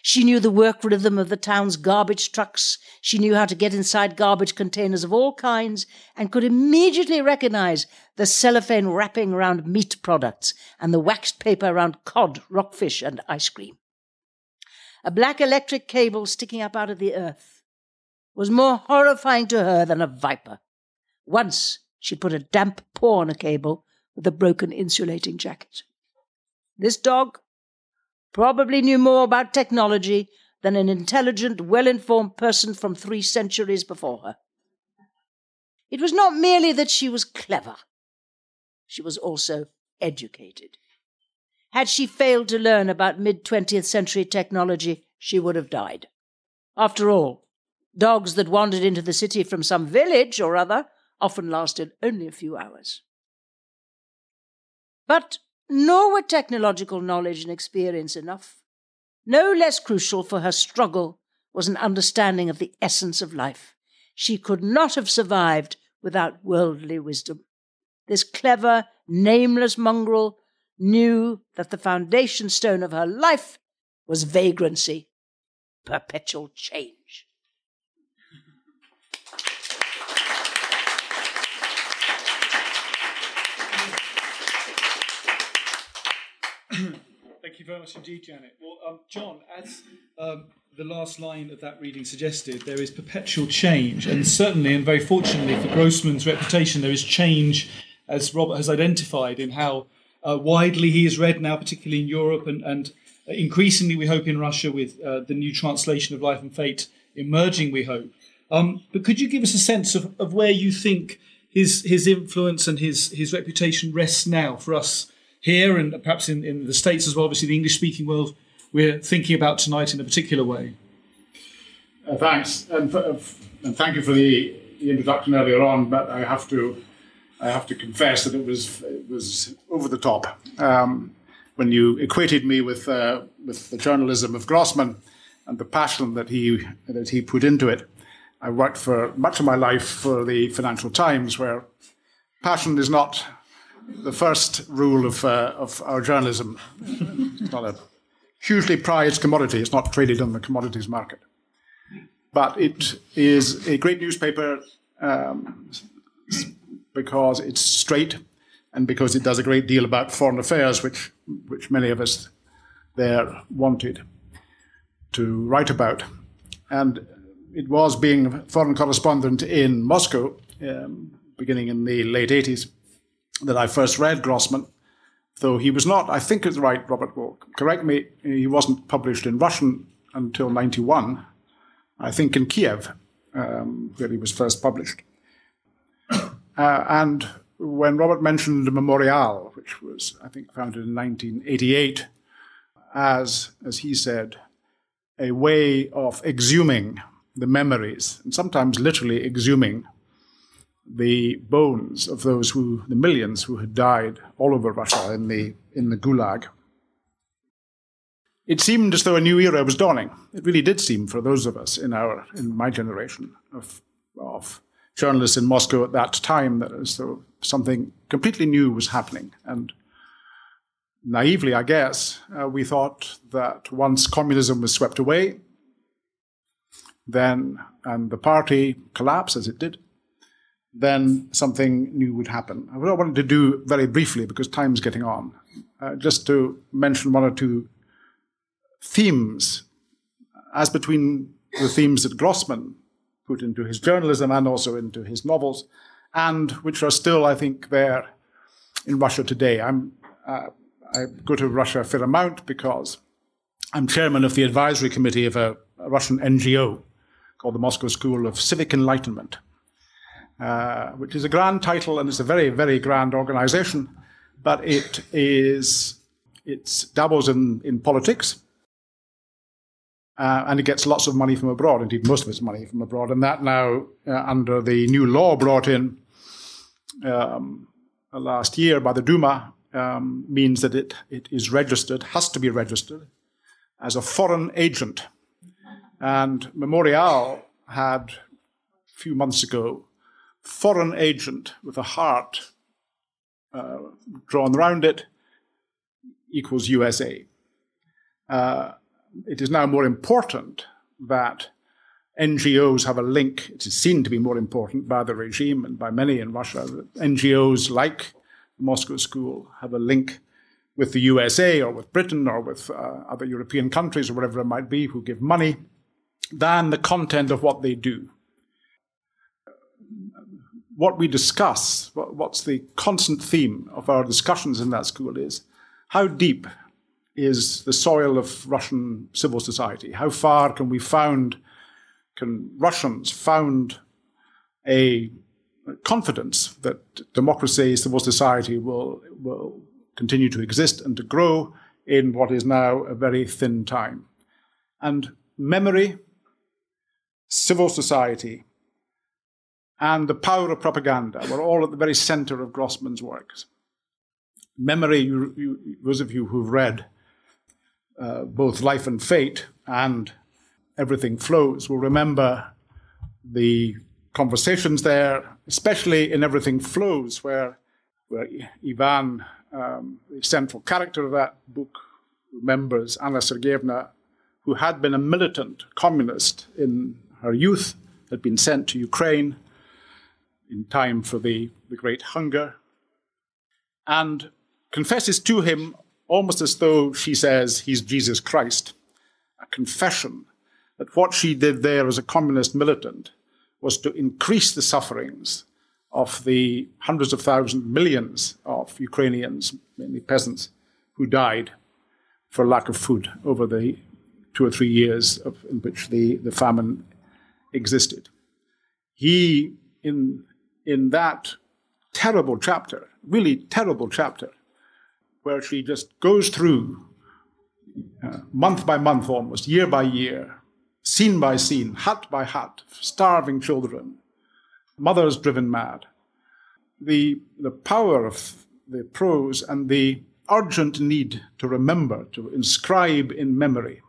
She knew the work rhythm of the town's garbage trucks. She knew how to get inside garbage containers of all kinds and could immediately recognize the cellophane wrapping around meat products and the waxed paper around cod, rockfish, and ice cream a black electric cable sticking up out of the earth, was more horrifying to her than a viper. Once she put a damp paw on a cable with a broken insulating jacket. This dog probably knew more about technology than an intelligent, well informed person from three centuries before her. It was not merely that she was clever, she was also educated. Had she failed to learn about mid 20th century technology, she would have died. After all, dogs that wandered into the city from some village or other often lasted only a few hours. But nor were technological knowledge and experience enough. No less crucial for her struggle was an understanding of the essence of life. She could not have survived without worldly wisdom. This clever, nameless mongrel knew that the foundation stone of her life was vagrancy, perpetual change. Thank you very much indeed, Janet. Well, um, John, as um, the last line of that reading suggested, there is perpetual change, and certainly, and very fortunately for Grossman's reputation, there is change, as Robert has identified, in how uh, widely he is read now, particularly in Europe, and, and increasingly, we hope, in Russia with uh, the new translation of Life and Fate emerging, we hope. Um, but could you give us a sense of, of where you think his his influence and his his reputation rests now for us here and perhaps in, in the States as well, obviously the English speaking world we're thinking about tonight in a particular way? Uh, thanks. And, for, and, thank you for the, the introduction earlier on, but I have to I have to confess that it was it was over the top um, when you equated me with uh, with the journalism of Grossman and the passion that he that he put into it. I worked for much of my life for the Financial Times, where passion is not the first rule of uh, of our journalism. it's not a hugely prized commodity. It's not traded on the commodities market, but it is a great newspaper. Um, because it's straight and because it does a great deal about foreign affairs, which, which many of us there wanted to write about. And it was being foreign correspondent in Moscow, um, beginning in the late 80s, that I first read Grossman, though he was not, I think it's right, Robert will correct me, he wasn't published in Russian until 91, I think in Kiev, um, where he was first published. Uh, and when Robert mentioned Memorial, which was, I think, founded in 1988, as, as he said, a way of exhuming the memories, and sometimes literally exhuming the bones of those who, the millions who had died all over Russia in the, in the Gulag. It seemed as though a new era was dawning. It really did seem for those of us in our, in my generation of, of journalists in Moscow at that time that as though something completely new was happening. And naively, I guess, uh, we thought that once communism was swept away, then, and the party collapsed as it did, then something new would happen. I wanted to do very briefly, because time's getting on, uh, just to mention one or two themes, as between the themes that Grossman put into his journalism and also into his novels, and which are still, I think, there in Russia today. I'm, uh, I go to Russia a fair amount because I'm chairman of the advisory committee of a, a Russian NGO called the Moscow School of Civic Enlightenment, uh, which is a grand title and it's a very, very grand organization, but it is it dabbles in, in politics. Uh, and it gets lots of money from abroad, indeed, most of its money from abroad. And that now, uh, under the new law brought in um, last year by the Duma, um, means that it, it is registered, has to be registered as a foreign agent. And Memorial had, a few months ago, foreign agent with a heart uh, drawn around it equals USA. Uh, it is now more important that NGOs have a link. It is seen to be more important by the regime and by many in Russia. NGOs like the Moscow School have a link with the USA or with Britain or with uh, other European countries or whatever it might be who give money than the content of what they do. What we discuss, what's the constant theme of our discussions in that school is how deep is the soil of Russian civil society? How far can we found, can Russians found a confidence that democracy, civil society will, will continue to exist and to grow in what is now a very thin time? And memory, civil society, and the power of propaganda were all at the very center of Grossman's works. Memory, you, you, those of you who've read uh, both Life and Fate and Everything Flows. Will remember the conversations there, especially in Everything Flows, where, where Ivan, um, the central character of that book, remembers Anna Sergeyevna, who had been a militant communist in her youth, had been sent to Ukraine in time for the, the Great Hunger, and confesses to him almost as though she says he's Jesus Christ, a confession that what she did there as a communist militant was to increase the sufferings of the hundreds of thousands, millions of Ukrainians, mainly peasants, who died for lack of food over the two or three years of, in which the, the famine existed. He, in, in that terrible chapter, really terrible chapter, where she just goes through uh, month by month almost, year by year, scene by scene, hut by hut, starving children, mothers driven mad. The, the power of the prose and the urgent need to remember, to inscribe in memory,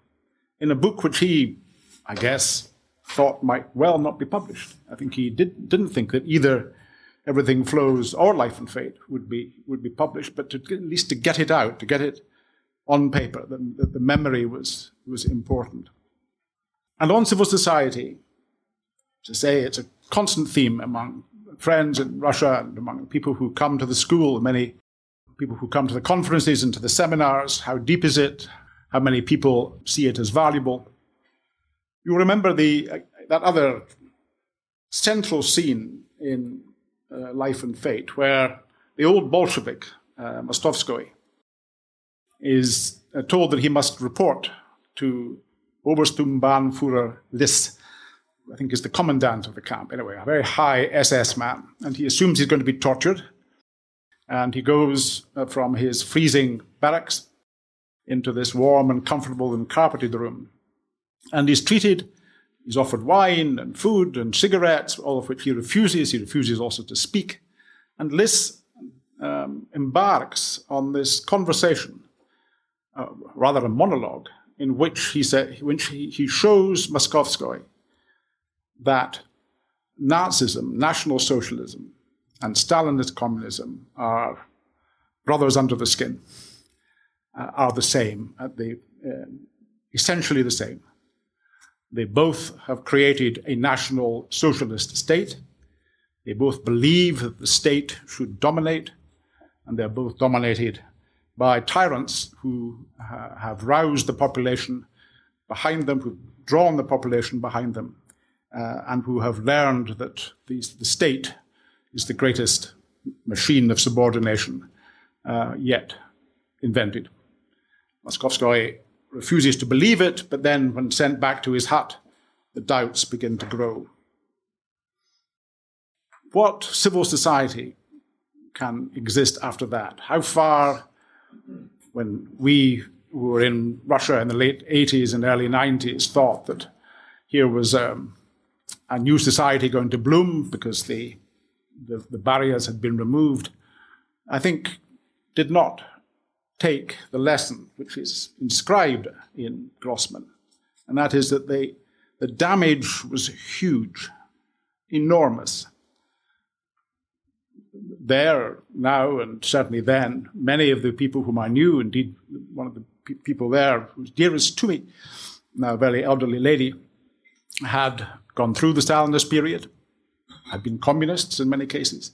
in a book which he, I guess, thought might well not be published. I think he did, didn't think that either Everything Flows or Life and Fate would be would be published, but to, at least to get it out, to get it on paper, that the memory was was important. And on civil society, to say it's a constant theme among friends in Russia and among people who come to the school, many people who come to the conferences and to the seminars. How deep is it? How many people see it as valuable? You remember the uh, that other central scene in uh, Life and Fate, where the old Bolshevik, uh, is uh, told that he must report to Obersturmbannführer Liss, I think is the commandant of the camp, anyway, a very high SS man, and he assumes he's going to be tortured. And he goes uh, from his freezing barracks into this warm and comfortable and carpeted room. And he's treated He's offered wine and food and cigarettes, all of which he refuses. He refuses also to speak. And Liss um, embarks on this conversation, uh, rather a monologue, in which he, he, shows Mostovskoy that Nazism, National Socialism, and Stalinist communism are brothers under the skin, uh, are the same, the, uh, essentially the same. They both have created a national socialist state. They both believe that the state should dominate, and they're both dominated by tyrants who uh, have roused the population behind them, who've drawn the population behind them, uh, and who have learned that these, the state is the greatest machine of subordination uh, yet invented. Mostovskoy refuses to believe it, but then, when sent back to his hut, the doubts begin to grow. What civil society can exist after that? How far, when we were in Russia in the late 80s and early 90s thought that here was um, a new society going to bloom because the, the, the barriers had been removed, I think did not take the lesson which is inscribed in Grossman, and that is that they, the damage was huge, enormous. There, now, and certainly then, many of the people whom I knew, indeed, one of the pe- people there who was dearest to me, now a very elderly lady, had gone through the Stalinist period, had been communists in many cases,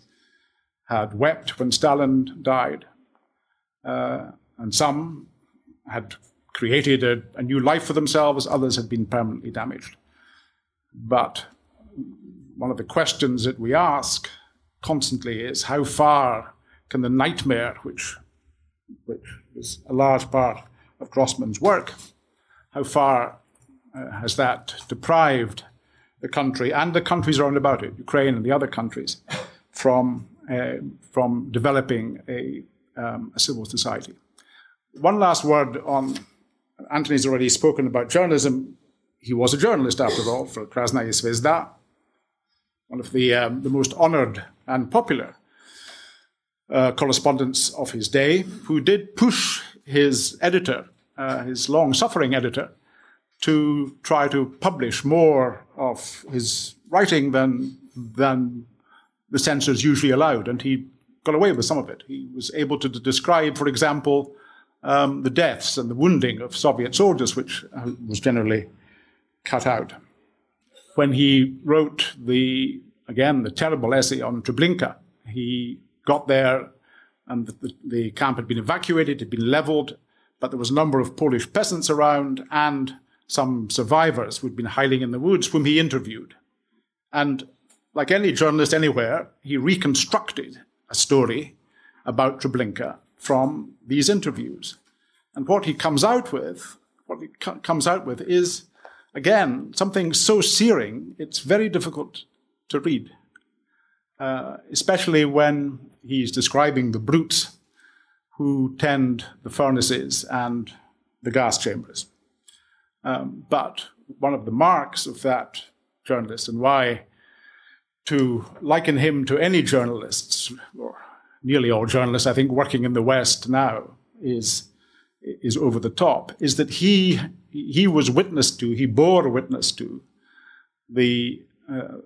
had wept when Stalin died, and some had created a, a, new life for themselves, others had been permanently damaged. But one of the questions that we ask constantly is how far can the nightmare, which, which is a large part of Grossman's work, how far uh, has that deprived the country and the countries around about it, Ukraine and the other countries, from, uh, from developing a, um, a civil society? One last word on Antony's already spoken about journalism. He was a journalist, after all, for Krasnaya Zvezda, one of the, um, the most honored and popular uh, correspondents of his day, who did push his editor, uh, his long suffering editor, to try to publish more of his writing than, than the censors usually allowed. And he got away with some of it. He was able to describe, for example, um, the deaths and the wounding of Soviet soldiers, which uh, was generally cut out. When he wrote the, again, the terrible essay on Treblinka, he got there and the, the camp had been evacuated, had been leveled, but there was a number of Polish peasants around and some survivors who'd been hiding in the woods whom he interviewed. And like any journalist anywhere, he reconstructed a story about Treblinka from these interviews. And what he comes out with, what he co- comes out with is, again, something so searing, it's very difficult to read, uh, especially when he's describing the brutes who tend the furnaces and the gas chambers. Um, but one of the marks of that journalist and why to liken him to any journalists, or nearly all journalists, I think, working in the West now, is is over the top. Is that he he was witness to, he bore witness to the, uh,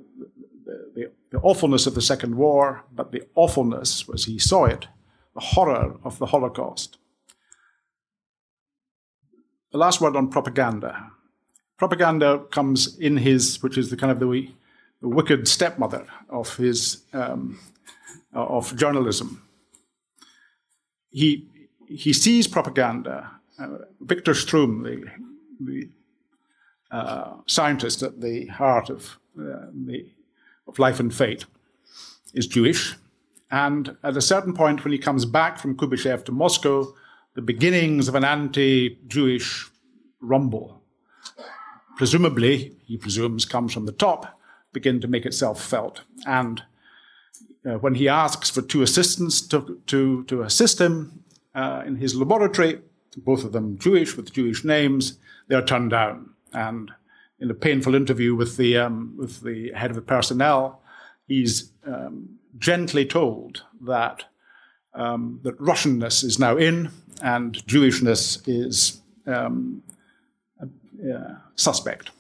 the, the, the awfulness of the Second War, but the awfulness, as he saw it, the horror of the Holocaust. The last word on propaganda. Propaganda comes in his, which is the kind of the, the wicked stepmother of his um, of journalism. He he sees propaganda. Uh, Victor Shtrum, the, the uh, scientist at the heart of uh, the of life and fate, is Jewish, and at a certain point, when he comes back from Kuibyshev to Moscow, the beginnings of an anti-Jewish rumble, presumably he presumes comes from the top, begin to make itself felt, and uh, when he asks for two assistants to, to, to assist him uh, in his laboratory, both of them Jewish with Jewish names, they're turned down. And in a painful interview with the, um, with the head of the personnel, he's um, gently told that, um, that Russianness is now in and Jewishness is uh, suspect.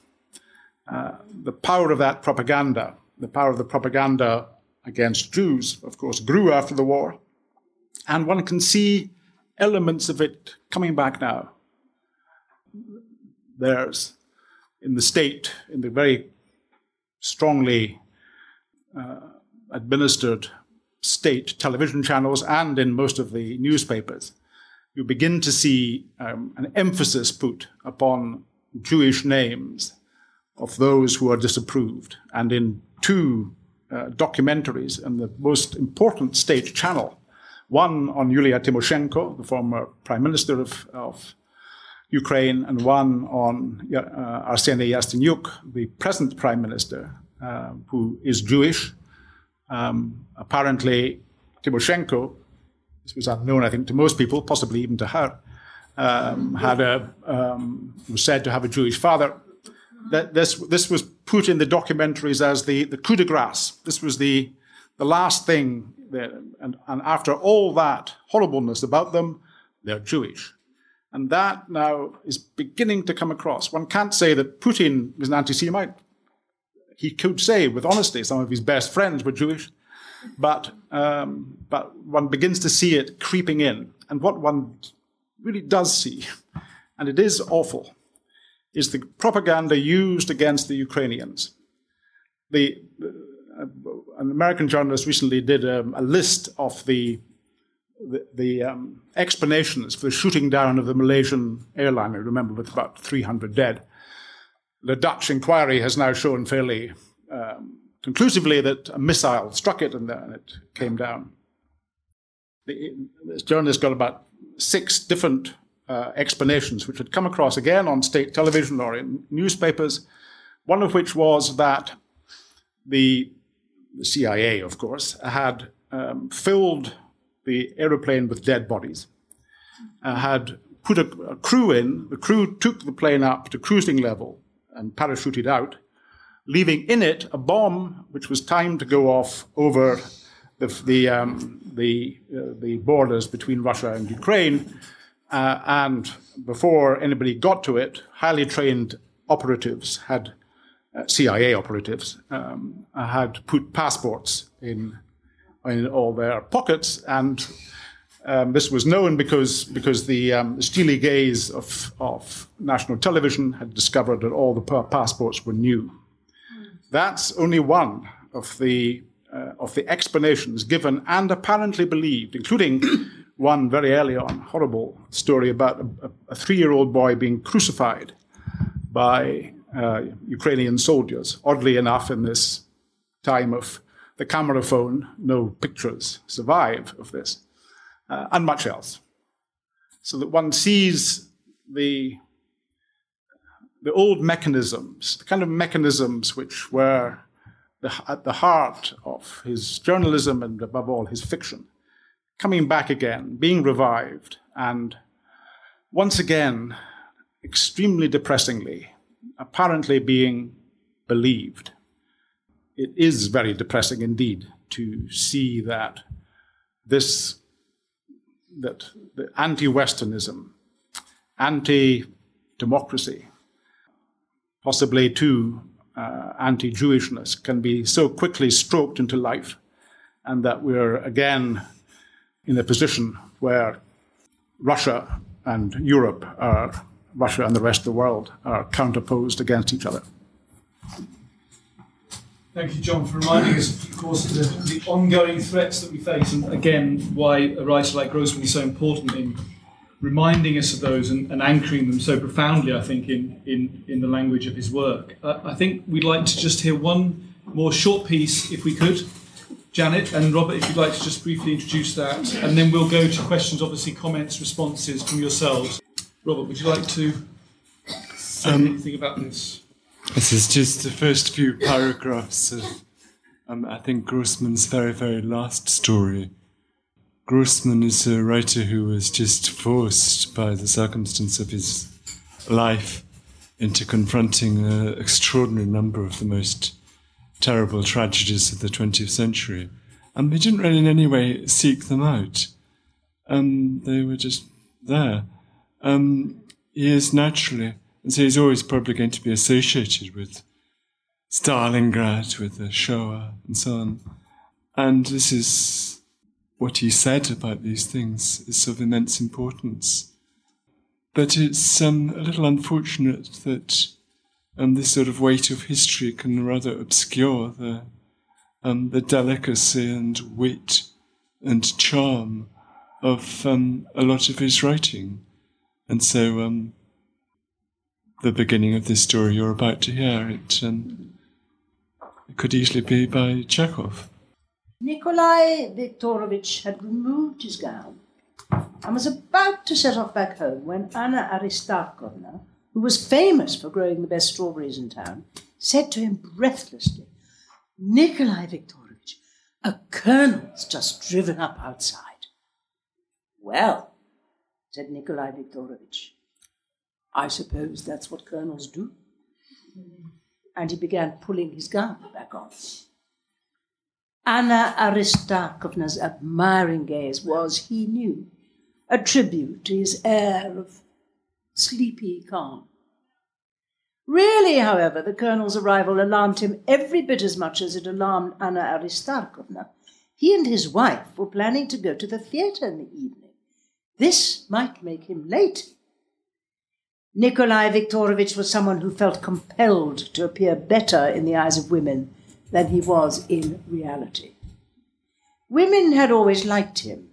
Uh, the power of that propaganda, the power of the propaganda against Jews, of course, grew after the war. And one can see elements of it coming back now. There's in the state, in the very strongly uh, administered state television channels and in most of the newspapers, you begin to see um, an emphasis put upon Jewish names of those who are disapproved. And in two uh, documentaries and the most important state channel, one on Yulia Tymoshenko, the former prime minister of, of Ukraine, and one on uh, Arseny Yatsenyuk, the present prime minister, uh, who is Jewish. Um, apparently, Tymoshenko, this was unknown, I think, to most people, possibly even to her, um, had a um, was said to have a Jewish father. That this this was put in the documentaries as the the coup de grace. This was the the last thing, that, and, and after all that horribleness about them, they're Jewish. And that now is beginning to come across. One can't say that Putin is an anti Semite. He could say with honesty some of his best friends were Jewish, but, um, but one begins to see it creeping in. And what one really does see, and it is awful, is the propaganda used against the Ukrainians. The, uh, an American journalist recently did um, a list of the the, the um, explanations for the shooting down of the Malaysian airliner, remember, with about 300 dead. The Dutch inquiry has now shown fairly um, conclusively that a missile struck it and, and it came down. The, this journalist got about six different uh, explanations, which had come across again on state television or in newspapers, one of which was that the the CIA, of course, had um, filled the aeroplane with dead bodies, uh, had put a, a, crew in. The crew took the plane up to cruising level and parachuted out, leaving in it a bomb which was timed to go off over the the um, the, uh, the, borders between Russia and Ukraine. Uh, and before anybody got to it, highly trained operatives had uh, CIA operatives um, had put passports in in all their pockets, and um, this was known because because the um, steely gaze of of national television had discovered that all the passports were new. That's only one of the uh, of the explanations given and apparently believed, including one very early on horrible story about a, a three-year-old boy being crucified by uh, Ukrainian soldiers. Oddly enough, in this time of the camera phone, no pictures survive of this, uh, and much else. So that one sees the, the old mechanisms, the kind of mechanisms which were the, at the heart of his journalism and above all his fiction, coming back again, being revived, and once again, extremely depressingly, apparently being believed. It is very depressing indeed to see that this that the anti-Westernism, anti-democracy, possibly too uh, anti-Jewishness can be so quickly stroked into life, and that we're again in a position where Russia and Europe are Russia and the rest of the world are counterposed against each other. Thank you, John, for reminding us, of course, the, the ongoing threats that we face, and again, why a writer like Grossman is so important in reminding us of those and, and anchoring them so profoundly, I think, in, in, in the language of his work. Uh, I think we'd like to just hear one more short piece, if we could. Janet and Robert, if you'd like to just briefly introduce that, and then we'll go to questions, obviously, comments, responses from yourselves. Robert, would you like to say um, anything about this? This is just the first few paragraphs of, um, I think, Grossman's very, very last story. Grossman is a writer who was just forced by the circumstance of his life into confronting an extraordinary number of the most terrible tragedies of the 20th century. And he didn't really in any way seek them out. Um, they were just there um, he is naturally, and so he's always probably going to be associated with Stalingrad, with the Shoah, and so on. And this is what he said about these things is of immense importance. But it's um, a little unfortunate that um, this sort of weight of history can rather obscure the um, the delicacy and wit and charm of um, a lot of his writing. And so, um, the beginning of this story you're about to hear, it, um, it could easily be by Chekhov. Nikolai Viktorovich had removed his gown and was about to set off back home when Anna Aristarkovna, who was famous for growing the best strawberries in town, said to him breathlessly, Nikolai Viktorovich, a colonel's just driven up outside. Well, said Nikolai Viktorovich, I suppose that's what colonels do. And he began pulling his gown back on. Anna Aristarkovna's admiring gaze was, he knew, a tribute to his air of sleepy calm. Really, however, the colonel's arrival alarmed him every bit as much as it alarmed Anna Aristarkovna. He and his wife were planning to go to the theatre in the evening. This might make him late. Nikolai Viktorovich was someone who felt compelled to appear better in the eyes of women than he was in reality. Women had always liked him,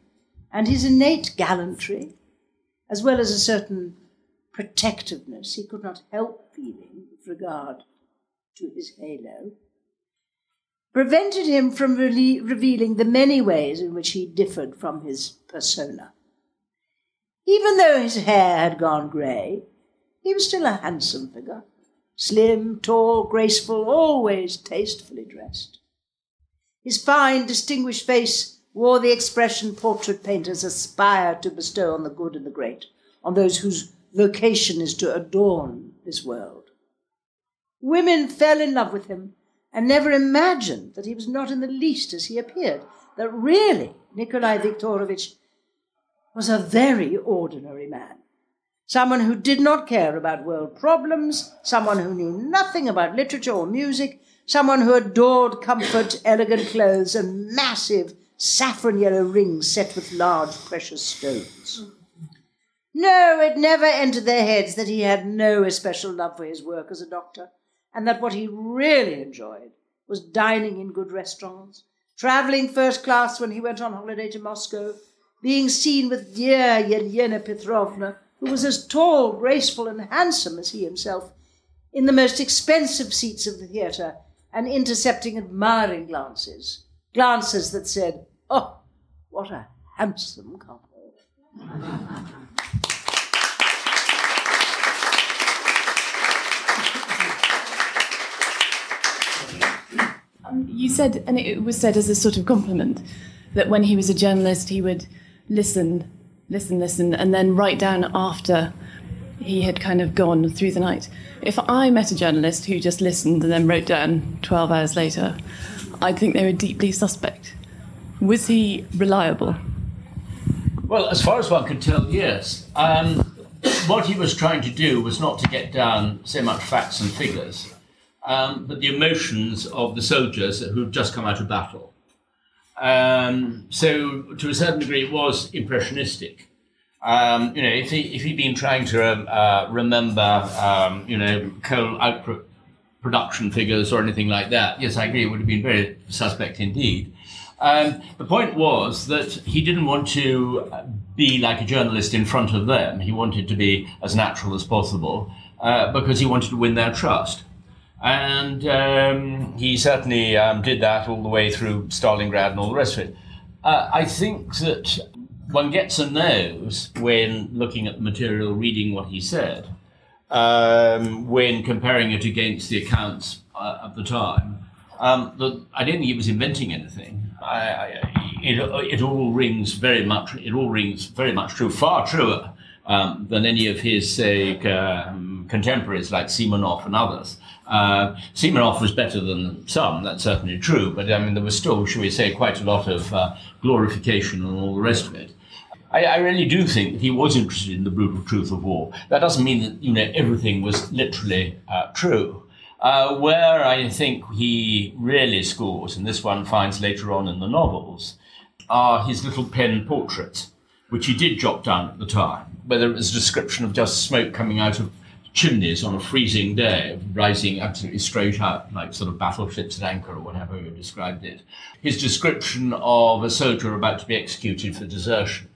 and his innate gallantry, as well as a certain protectiveness he could not help feeling with regard to his halo, prevented him from re- revealing the many ways in which he differed from his persona. Even though his hair had gone grey, he was still a handsome figure, slim, tall, graceful, always tastefully dressed. His fine, distinguished face wore the expression portrait painters aspire to bestow on the good and the great, on those whose vocation is to adorn this world. Women fell in love with him and never imagined that he was not in the least as he appeared, that really Nikolai Viktorovich was a very ordinary man. Someone who did not care about world problems, someone who knew nothing about literature or music, someone who adored comfort, elegant clothes, and massive saffron yellow rings set with large precious stones. No, it never entered their heads that he had no especial love for his work as a doctor, and that what he really enjoyed was dining in good restaurants, travelling first class when he went on holiday to Moscow, being seen with dear Yelena Petrovna, who was as tall, graceful, and handsome as he himself, in the most expensive seats of the theatre, and intercepting admiring glances, glances that said, Oh, what a handsome couple. you said, and it was said as a sort of compliment, that when he was a journalist, he would listen, listen, listen, and then write down after he had kind of gone through the night. If I met a journalist who just listened and then wrote down 12 hours later, I'd think they were deeply suspect. Was he reliable? Well, as far as one could tell, yes. Um, what he was trying to do was not to get down so much facts and figures, um, but the emotions of the soldiers who've just come out of battle. Um, so, to a certain degree, it was impressionistic. Um, you know, if he if he'd been trying to uh, remember, um, you know, coal output production figures or anything like that, yes, I agree, it would have been very suspect indeed. Um, the point was that he didn't want to be like a journalist in front of them. He wanted to be as natural as possible uh, because he wanted to win their trust. And um, he certainly um, did that all the way through Stalingrad and all the rest of it. Uh, I think that one gets a nose when looking at the material, reading what he said, um, when comparing it against the accounts uh, of the time. Um, the, I don't think he was inventing anything. I, I, it, it all rings very much. It all rings very much true, far truer um, than any of his say um, contemporaries like Simonov and others. Uh, was better than some, that's certainly true, but I mean, there was still, shall we say, quite a lot of uh, glorification and all the rest of it. I, I, really do think that he was interested in the brutal truth of war. That doesn't mean that, you know, everything was literally uh, true. Uh, where I think he really scores, and this one finds later on in the novels, are his little pen portraits, which he did jot down at the time, whether it was a description of just smoke coming out of chimneys on a freezing day, rising absolutely straight up, like sort of battleships at anchor or whatever you described it. His description of a soldier about to be executed for desertion.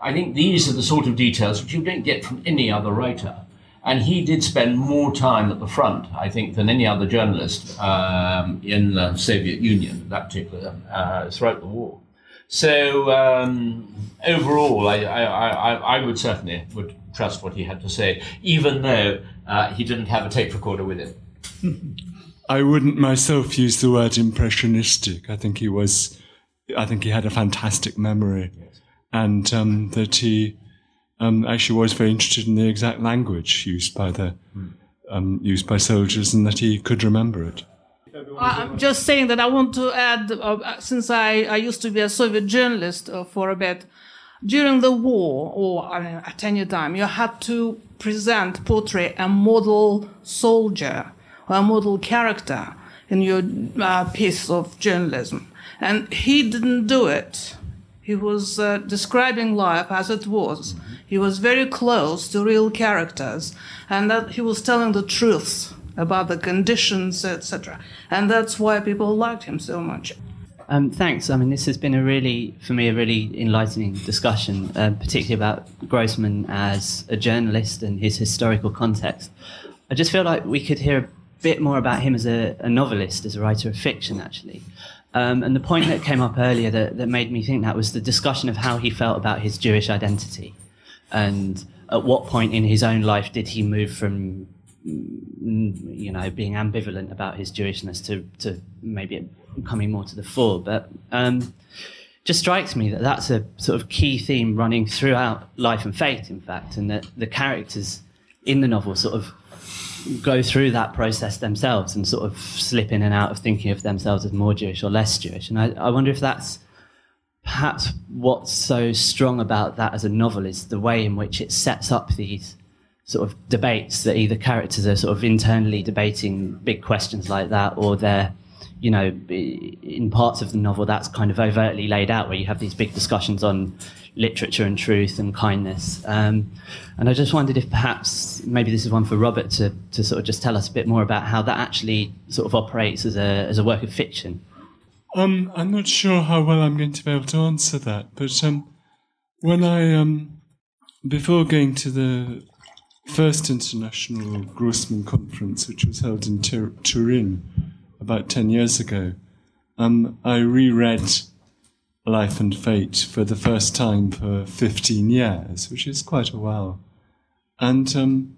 I think these are the sort of details which you don't get from any other writer. And he did spend more time at the front, I think, than any other journalist um, in the Soviet Union, that particular, uh, throughout the war. So um, overall, I, I, I, I, would certainly would trust what he had to say, even though uh, he didn't have a tape recorder with him. I wouldn't myself use the word impressionistic. I think he was, I think he had a fantastic memory, yes. and um, that he um, actually was very interested in the exact language used by the um, used by soldiers, and that he could remember it. I'm just saying that I want to add, uh, since I, I used to be a Soviet journalist uh, for a bit, during the war or I mean, at any time, you had to present, portray a model soldier or a model character in your uh, piece of journalism. And he didn't do it. He was uh, describing life as it was. He was very close to real characters, and that he was telling the truth about the conditions, etc. And that's why people liked him so much. Um, thanks. I mean, this has been a really, for me, a really enlightening discussion, uh, particularly about Grossman as a journalist and his historical context. I just feel like we could hear a bit more about him as a, a novelist, as a writer of fiction, actually. Um, and the point that came up earlier that, that made me think that was the discussion of how he felt about his Jewish identity. And at what point in his own life did he move from, you know, being ambivalent about his Jewishness to, to maybe coming more to the fore? But um, just strikes me that that's a sort of key theme running throughout Life and Fate, in fact, and that the characters in the novel sort of go through that process themselves and sort of slip in and out of thinking of themselves as more Jewish or less Jewish. And I, I wonder if that's perhaps what's so strong about that as a novel is the way in which it sets up these sort of debates that either characters are sort of internally debating big questions like that or they're you know in parts of the novel that's kind of overtly laid out where you have these big discussions on literature and truth and kindness. Um, and I just wondered if perhaps maybe this is one for Robert to, to sort of just tell us a bit more about how that actually sort of operates as a, as a work of fiction. Um, I'm not sure how well I'm going to be able to answer that, but um, when I, um, before going to the first international Grossman conference, which was held in Tur- Turin about 10 years ago, um, I reread Life and Fate for the first time for 15 years, which is quite a while. And um,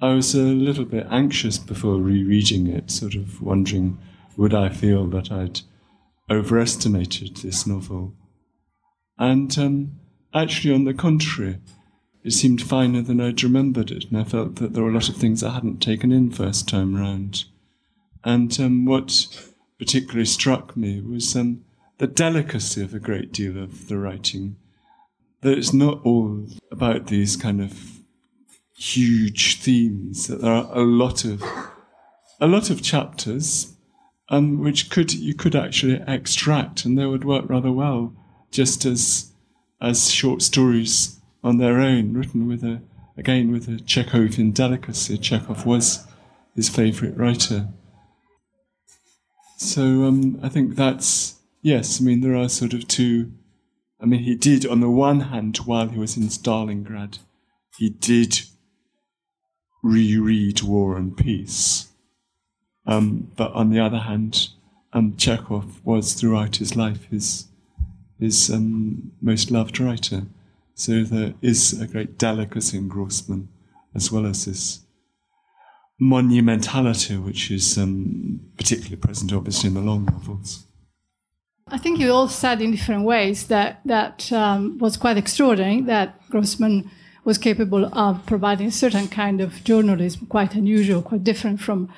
I was a little bit anxious before rereading it, sort of wondering would I feel that I'd overestimated this novel. And um, actually, on the contrary, it seemed finer than I'd remembered it, and I felt that there were a lot of things I hadn't taken in first time round. And um, what particularly struck me was um, the delicacy of a great deal of the writing. That it's not all about these kind of huge themes. That there are a lot of a lot of chapters, um, which could you could actually extract, and they would work rather well, just as as short stories on their own, written with a again with a Chekhovian delicacy. Chekhov was his favourite writer. So um, I think that's Yes, I mean, there are sort of two. I mean, he did, on the one hand, while he was in Stalingrad, he did reread War and Peace. Um, but on the other hand, um, Chekhov was throughout his life his, his um, most loved writer. So there is a great delicacy in Grossman, as well as this monumentality, which is um, particularly present, obviously, in the long novels. I think you all said in different ways that that um, was quite extraordinary. That Grossman was capable of providing a certain kind of journalism, quite unusual, quite different from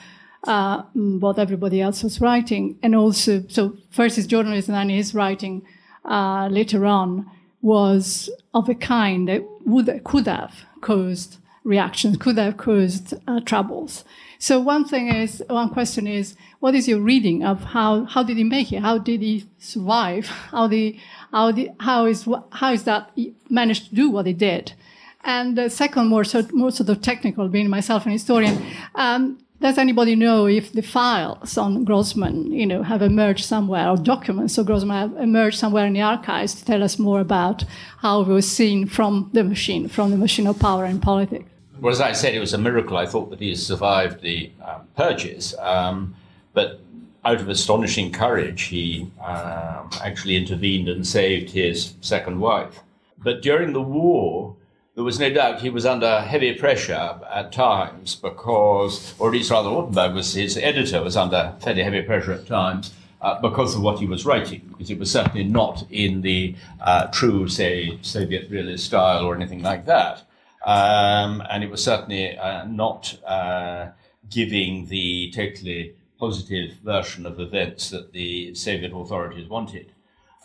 uh, what everybody else was writing. And also, so first his journalism and his writing uh, later on was of a kind that would could have caused reactions, could have caused uh, troubles. So one thing is, one question is, what is your reading of how, how did he make it? How did he survive? How the, how the, how is, how is that he managed to do what he did? And the second, more sort, more sort of technical, being myself an historian, um, does anybody know if the files on Grossman, you know, have emerged somewhere, or documents of Grossman have emerged somewhere in the archives to tell us more about how it was seen from the machine, from the machine of power and politics? Well, as I said, it was a miracle. I thought that he survived the um, purges, um, but out of astonishing courage, he um, actually intervened and saved his second wife. But during the war, there was no doubt he was under heavy pressure at times because, or at least rather, Ortenberg was his editor was under fairly heavy pressure at times uh, because of what he was writing, because it was certainly not in the uh, true, say, Soviet realist style or anything like that. Um, and it was certainly uh, not uh, giving the totally positive version of events that the Soviet authorities wanted.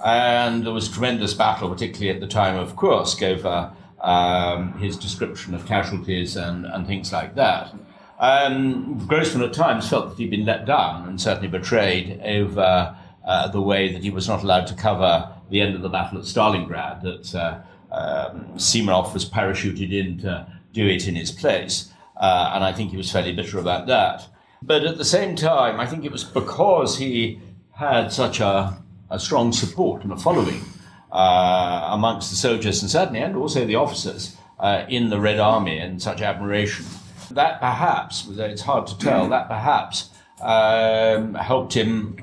And there was tremendous battle, particularly at the time of Kursk, over um, his description of casualties and, and things like that. Um, Grossman at times felt that he'd been let down and certainly betrayed over uh, the way that he was not allowed to cover the end of the battle at Stalingrad, that uh, um, Simonov was parachuted in to do it in his place. Uh, and I think he was fairly bitter about that. But at the same time, I think it was because he had such a, a strong support and a following amongst the soldiers and certainly, and also the officers uh, in the Red Army and such admiration. That perhaps, it's hard to tell, that perhaps um, helped him.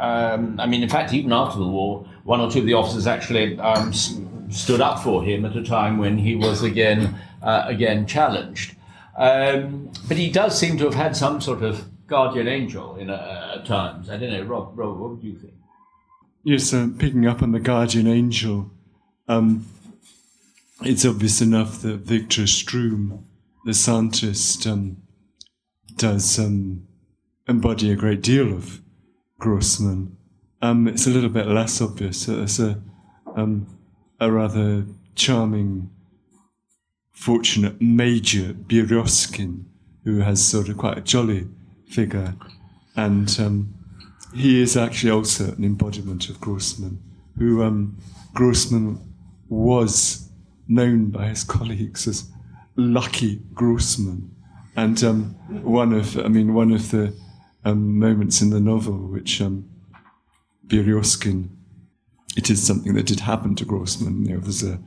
Um, I mean, in fact, even after the war, one or two of the officers actually um, stood up for him at a time when he was again uh, again challenged. Um, but he does seem to have had some sort of guardian angel in uh, at times. I don't know, Rob. Rob, what do you think? Yes, uh, picking up on the guardian angel, um, it's obvious enough that Victor Shtrum, the scientist, um, does um, embody a great deal of Grossman. Um, it's a little bit less obvious. There's a, um, a rather charming, fortunate Major Berezkin, who has sort of quite a jolly figure. And um, he is actually also an embodiment of Grossman, who um, Grossman was known by his colleagues as Lucky Grossman. And um, one of, I mean, one of the um, moments in the novel which um, Berezkin it is something that did happen to Grossman. You know, there's a,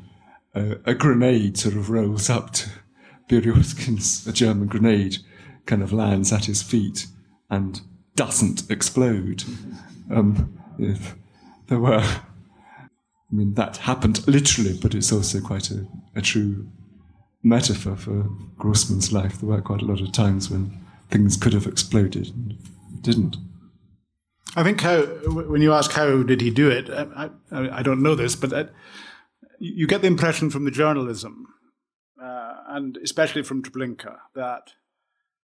a, a grenade sort of rolls up to Berezkin's, a German grenade kind of lands at his feet and doesn't explode. Um, if there were, I mean, that happened literally, but it's also quite a, a true metaphor for Grossman's life. There were quite a lot of times when things could have exploded and didn't. I think how when you ask how did he do it, I, I, I don't know this, but I, uh, you get the impression from the journalism, uh, and especially from Treblinka, that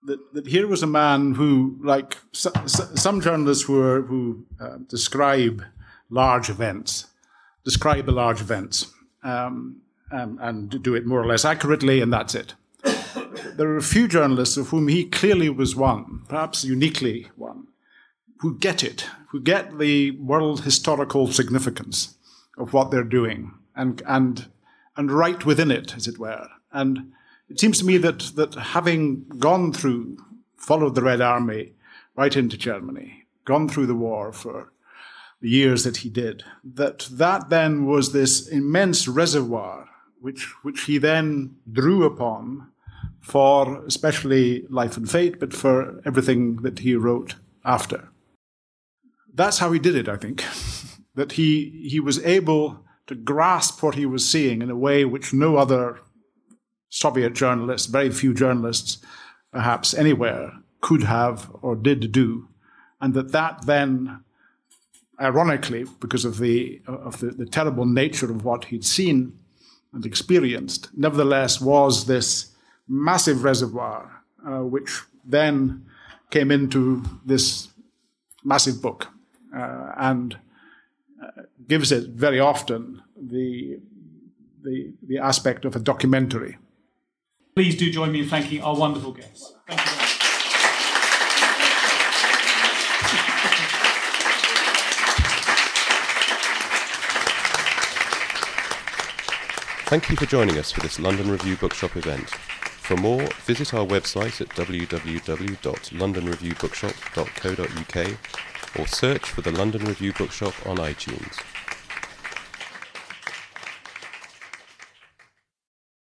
that, that here was a man who, like so, so, some journalists who are, who uh, describe large events, describe the large events, um, um, and do it more or less accurately, and that's it. There are a few journalists of whom he clearly was one, perhaps uniquely one, who get it, who get the world historical significance of what they're doing and, and, and right within it, as it were. And it seems to me that, that having gone through, followed the Red Army right into Germany, gone through the war for the years that he did, that that then was this immense reservoir which, which he then drew upon for especially Life and Fate, but for everything that he wrote after that's how he did it, I think. that he, he was able to grasp what he was seeing in a way which no other Soviet journalists, very few journalists perhaps anywhere, could have or did do. And that that then, ironically, because of the, of the, the terrible nature of what he'd seen and experienced, nevertheless was this massive reservoir, uh, which then came into this massive book uh, and uh, gives it very often the, the, the aspect of a documentary. Please do join me in thanking our wonderful guests. Thank you. Thank you for joining us for this London Review Bookshop event. For more, visit our website at www.londonreviewbookshop.co.uk or search for the London Review Bookshop on iTunes.